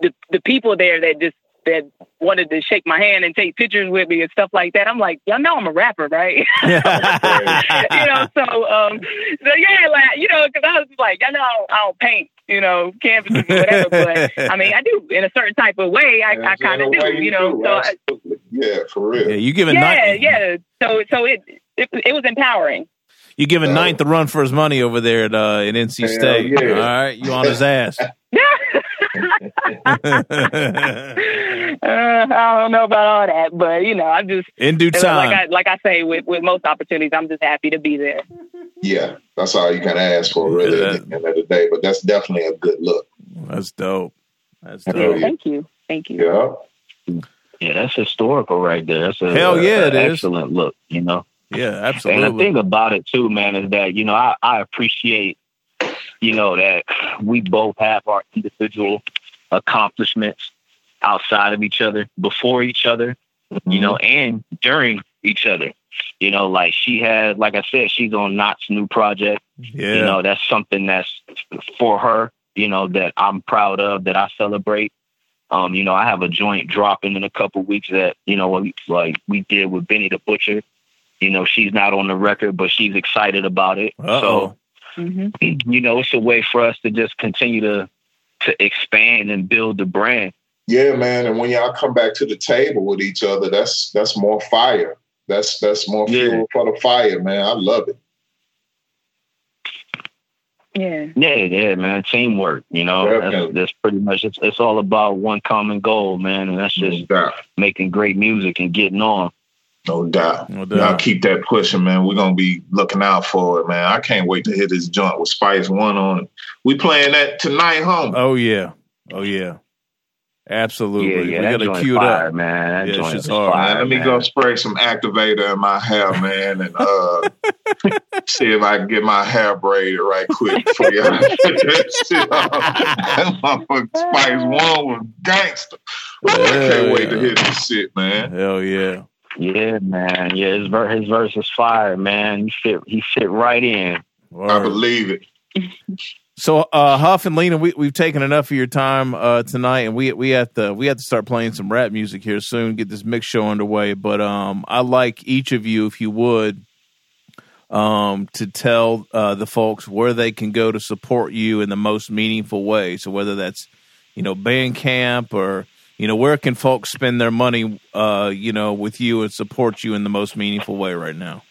the the people there that just that wanted to shake my hand and take pictures with me and stuff like that. I'm like, y'all know I'm a rapper, right? [laughs] [laughs] you know, so um, so yeah, like you know, because I was like, y'all know I don't, I don't paint, you know, canvases or whatever, but I mean, I do in a certain type of way. I, I kind of do, you know. do, So I, yeah, for real. yeah, you giving yeah, ninth, yeah. So so it, it it was empowering. you giving So- ninth the run for his money over there at uh, at NC State. yeah. All right, you on his ass. [laughs] uh, I don't know about all that, but you know, I'm just In due like time. I like I say with with most opportunities, I'm just happy to be there. Yeah, that's all you can ask for, really, Yeah. at the end of the day. But that's definitely a good look. That's dope. That's dope. yeah. Thank you, thank you. Yeah. Yeah, that's historical right there. That's a Hell yeah, a- it a is. excellent look. You know. Yeah, absolutely. And the thing about it too, man, is that you know I, I appreciate, you know, that we both have our individual accomplishments outside of each other, before each other, you know, and during each other. You know, like she had, like I said, she's on Knott's new project. yeah. You know, that's something that's for her. You know, that I'm proud of, that I celebrate. Um, you know, I have a joint dropping in a couple weeks that you know, like we did with Benny the Butcher. You know, she's not on the record, but she's excited about it. Uh-oh. So, you know, it's a way for us to just continue to to expand and build the brand. Yeah, man. And when y'all come back to the table with each other, that's that's more fire. That's that's more Yeah. fuel for the fire, man. I love it. Yeah. Yeah, yeah, man. Teamwork. You know, that's, Definitely. that's pretty much. It's, it's all about one common goal, man, and that's just doubt. making great music and getting on. No doubt. No Y'all doubt. keep that pushing, man. We're gonna be looking out for it, man. I can't wait to hit this joint with Spice One on it. We playing that tonight, home. Oh yeah. Oh yeah. Absolutely. Yeah, yeah. we gotta joint cue it up. man. That Yeah, joint shit's is hard. fire, Man, let me man. go spray some activator in my hair, man, and uh [laughs] see if I can get my hair braided right quick for y'all. [laughs] that motherfucking Spice One was gangster. Ooh, I can't wait to hear this shit, man. Hell yeah. Yeah, man. Yeah, his ver- his verse is fire, man. He fit he fit right in. I believe it. So uh Huff and Lena, we we've taken enough of your time uh tonight and we we have to we have to start playing some rap music here soon, get this mix show underway. But um I like each of you, if you would, um, to tell uh the folks where they can go to support you in the most meaningful way. So whether that's, you know, Bandcamp or you know, where can folks spend their money uh, you know, with you and support you in the most meaningful way right now?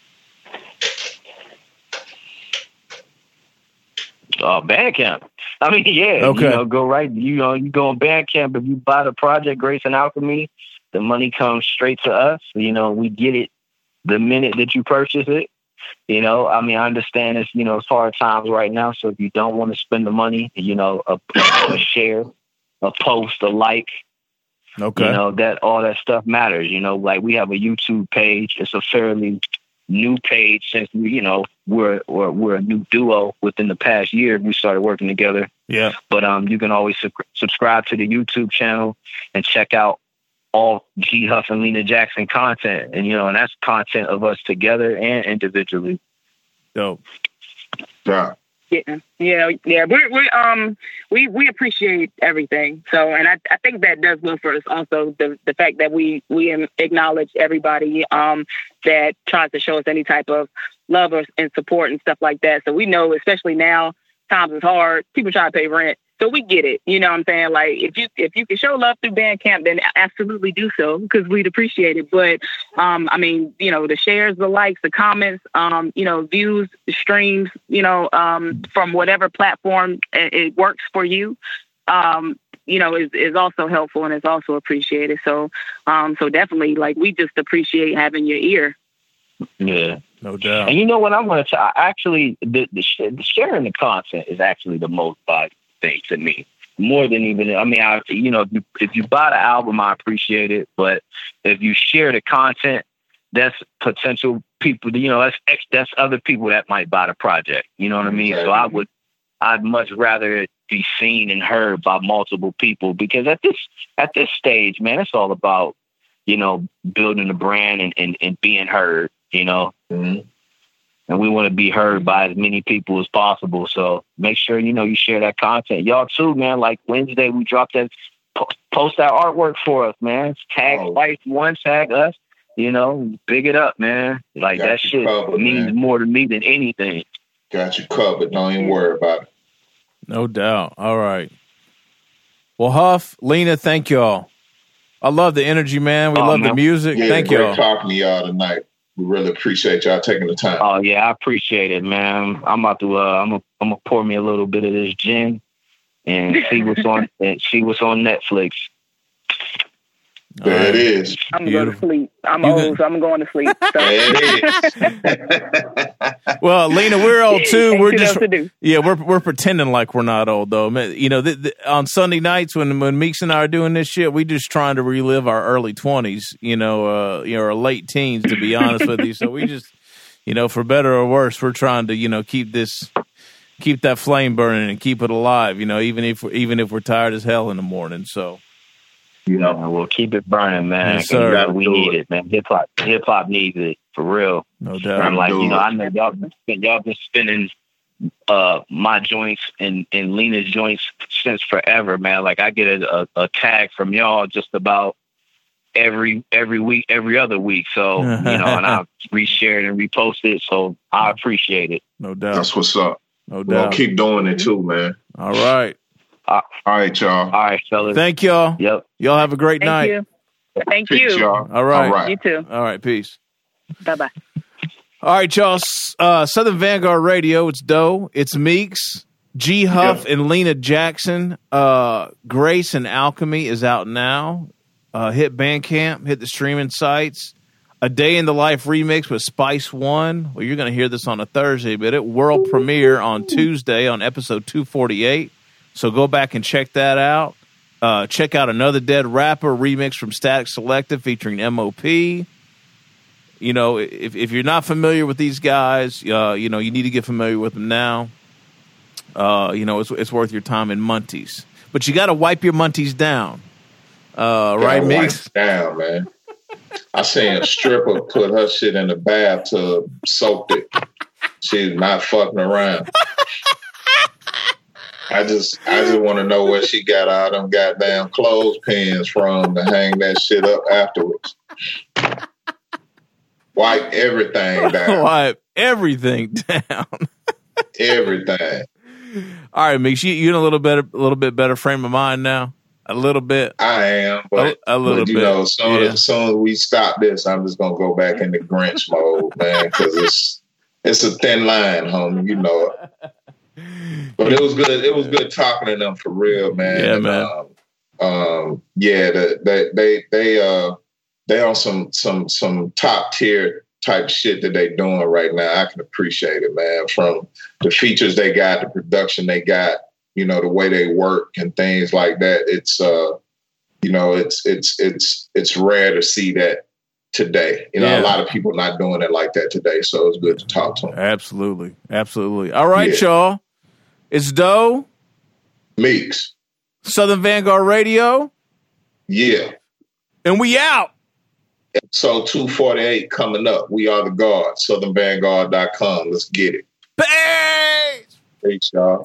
Uh, Bandcamp. I mean, [laughs] yeah. Okay. You know, go right. You know, you go on Bandcamp. If you buy the project Grace and Alchemy, the money comes straight to us. You know, we get it the minute that you purchase it. You know, I mean, I understand it's you know it's hard times right now. So if you don't want to spend the money, you know, a, a share, a post, a like, Okay. you know that all that stuff matters. You know, like we have a YouTube page. It's a fairly new page since we, you know, we're we're, we're a new duo within the past year. We started working together. yeah. But um, you can always sub- subscribe to the YouTube channel and check out all G Huff and Lena Jackson content. And you know, and that's content of us together and individually. Dope. Yeah. Yeah, yeah, yeah. We're, we um we we appreciate everything. So, and I, I think that does go for us also the the fact that we we acknowledge everybody um that tries to show us any type of love or, and support and stuff like that. So we know, especially now, times is hard. People try to pay rent. So we get it. You know what I'm saying? Like if you if you can show love through Bandcamp, then absolutely do so because we'd appreciate it. But um, I mean, you know, the shares, the likes, the comments, um, you know, views, streams, you know, um, from whatever platform it, it works for you. Um, you know, is, is also helpful and is also appreciated. So, um, so definitely, like we just appreciate having your ear. Yeah. No doubt. And you know what I'm going to tell? Actually, the, the, sh- the sharing the content is actually the most valuable to me. More than even, I mean, I, you know, if you, if you buy the album, I appreciate it. But if you share the content, that's potential people. You know, that's that's other people that might buy the project. You know what I mean? So I would, I'd much rather be seen and heard by multiple people because at this at this stage, man, it's all about you know building a brand and and, and being heard. You know. Mhm. And we want to be heard by as many people as possible. So make sure you know you share that content. Y'all too, man. Like Wednesday, we dropped that po- post that artwork for us, man. Tag Oh. Spice One, tag us. You know, big it up, man. Like Got that shit covered, means man. more to me than anything. Got you covered. Don't even worry about it. No doubt. All right. Well, Huff, Lena, thank y'all. I love the energy, man. We Oh, love the music. Yeah, thank great y'all. talking to y'all tonight. We really appreciate y'all taking the time. Oh yeah, I appreciate it, man. I'm about to uh, I'm gonna I'm gonna pour me a little bit of this gin and see what's on [laughs] and see what's on Netflix. All there right. it is. I'm going to Beautiful. sleep. I'm You old, can- so I'm going to sleep. [laughs] So. There it is. Well, Lena, we're old too. Ain't We're just to do. yeah, we're we're pretending like we're not old though. You know, th- th- on Sunday nights when when Meeks and I are doing this shit, we just trying to relive our early twenties. You know, uh, you know, our late teens. To be honest with you, so we just, you know, for better or worse, we're trying to you know keep this keep that flame burning and keep it alive. You know, even if even if we're tired as hell in the morning. So You know, we'll keep it burning, man. Yes, 'cause sir. we- we need it, man. Hip hop, hip hop needs it for real. no doubt. I'm like, do you know. I know y'all been [laughs] y'all been spinning uh my joints and and Lena's joints since forever, man. Like I get a, a, a tag from y'all just about every every week, every other week. So you know, and I [laughs] reshare it and repost it. So I appreciate it. No doubt. That's what's up. No We're keep doing it too, man. All right. All right, y'all. All right, fellas. Thank y'all. yep. Y'all have a great night. Thank night. you. Thank Peace, you. y'all. All right. All right. You too. All right. Peace. Bye bye. All right, y'all. Uh, Southern Vanguard Radio. It's Doe. It's Meeks. G Huff Yeah. and Lena Jackson. Uh, Grace and Alchemy is out now. Uh, hit Bandcamp. Hit the streaming sites. A Day in the Life remix with Spice One. Well, you're going to hear this on a Thursday, but it world premiere on Tuesday on episode 248. So go back and check that out. Uh, check out another Dead Rapper remix from Statik Selektah featuring MOP you know, if if you're not familiar with these guys, uh, you know, you need to get familiar with them now. Uh, you know, it's it's worth your time in Munties, but you got to wipe your Munties down, uh, right, Meeks? down, man. I seen a stripper put her shit in the bathtub, soaked it. She's not fucking around. I just, I just want to know where she got all them goddamn clothespins from to hang that shit up afterwards. Wipe everything [laughs] down, wipe everything down. [laughs] everything. All right, Meeks, you you in a little better, a little bit better frame of mind now, a little bit, I am, but, a, a little but you bit. know, as soon, yeah. as, as soon as we stop this, I'm just gonna go back into Grinch mode, man, because it's it's a thin line, homie. You know it. But it was good. It was good talking to them for real, man. Yeah, And, man. Um, um, yeah, the, they they they uh they on some some some top tier type shit that they doing right now. I can appreciate it, man. From the features they got, the production they got, you know, the way they work and things like that. It's uh, you know, it's it's it's it's rare to see that today. You know, Yeah. a lot of people not doing it like that today. So it's good to talk to them. Absolutely, absolutely. All right, Yeah. y'all. It's Doe, Meeks, Southern Vanguard Radio, yeah. and we out. So 248 coming up. We are the guard. SouthernVanguard.com. Let's get it. Peace. Thanks, y'all.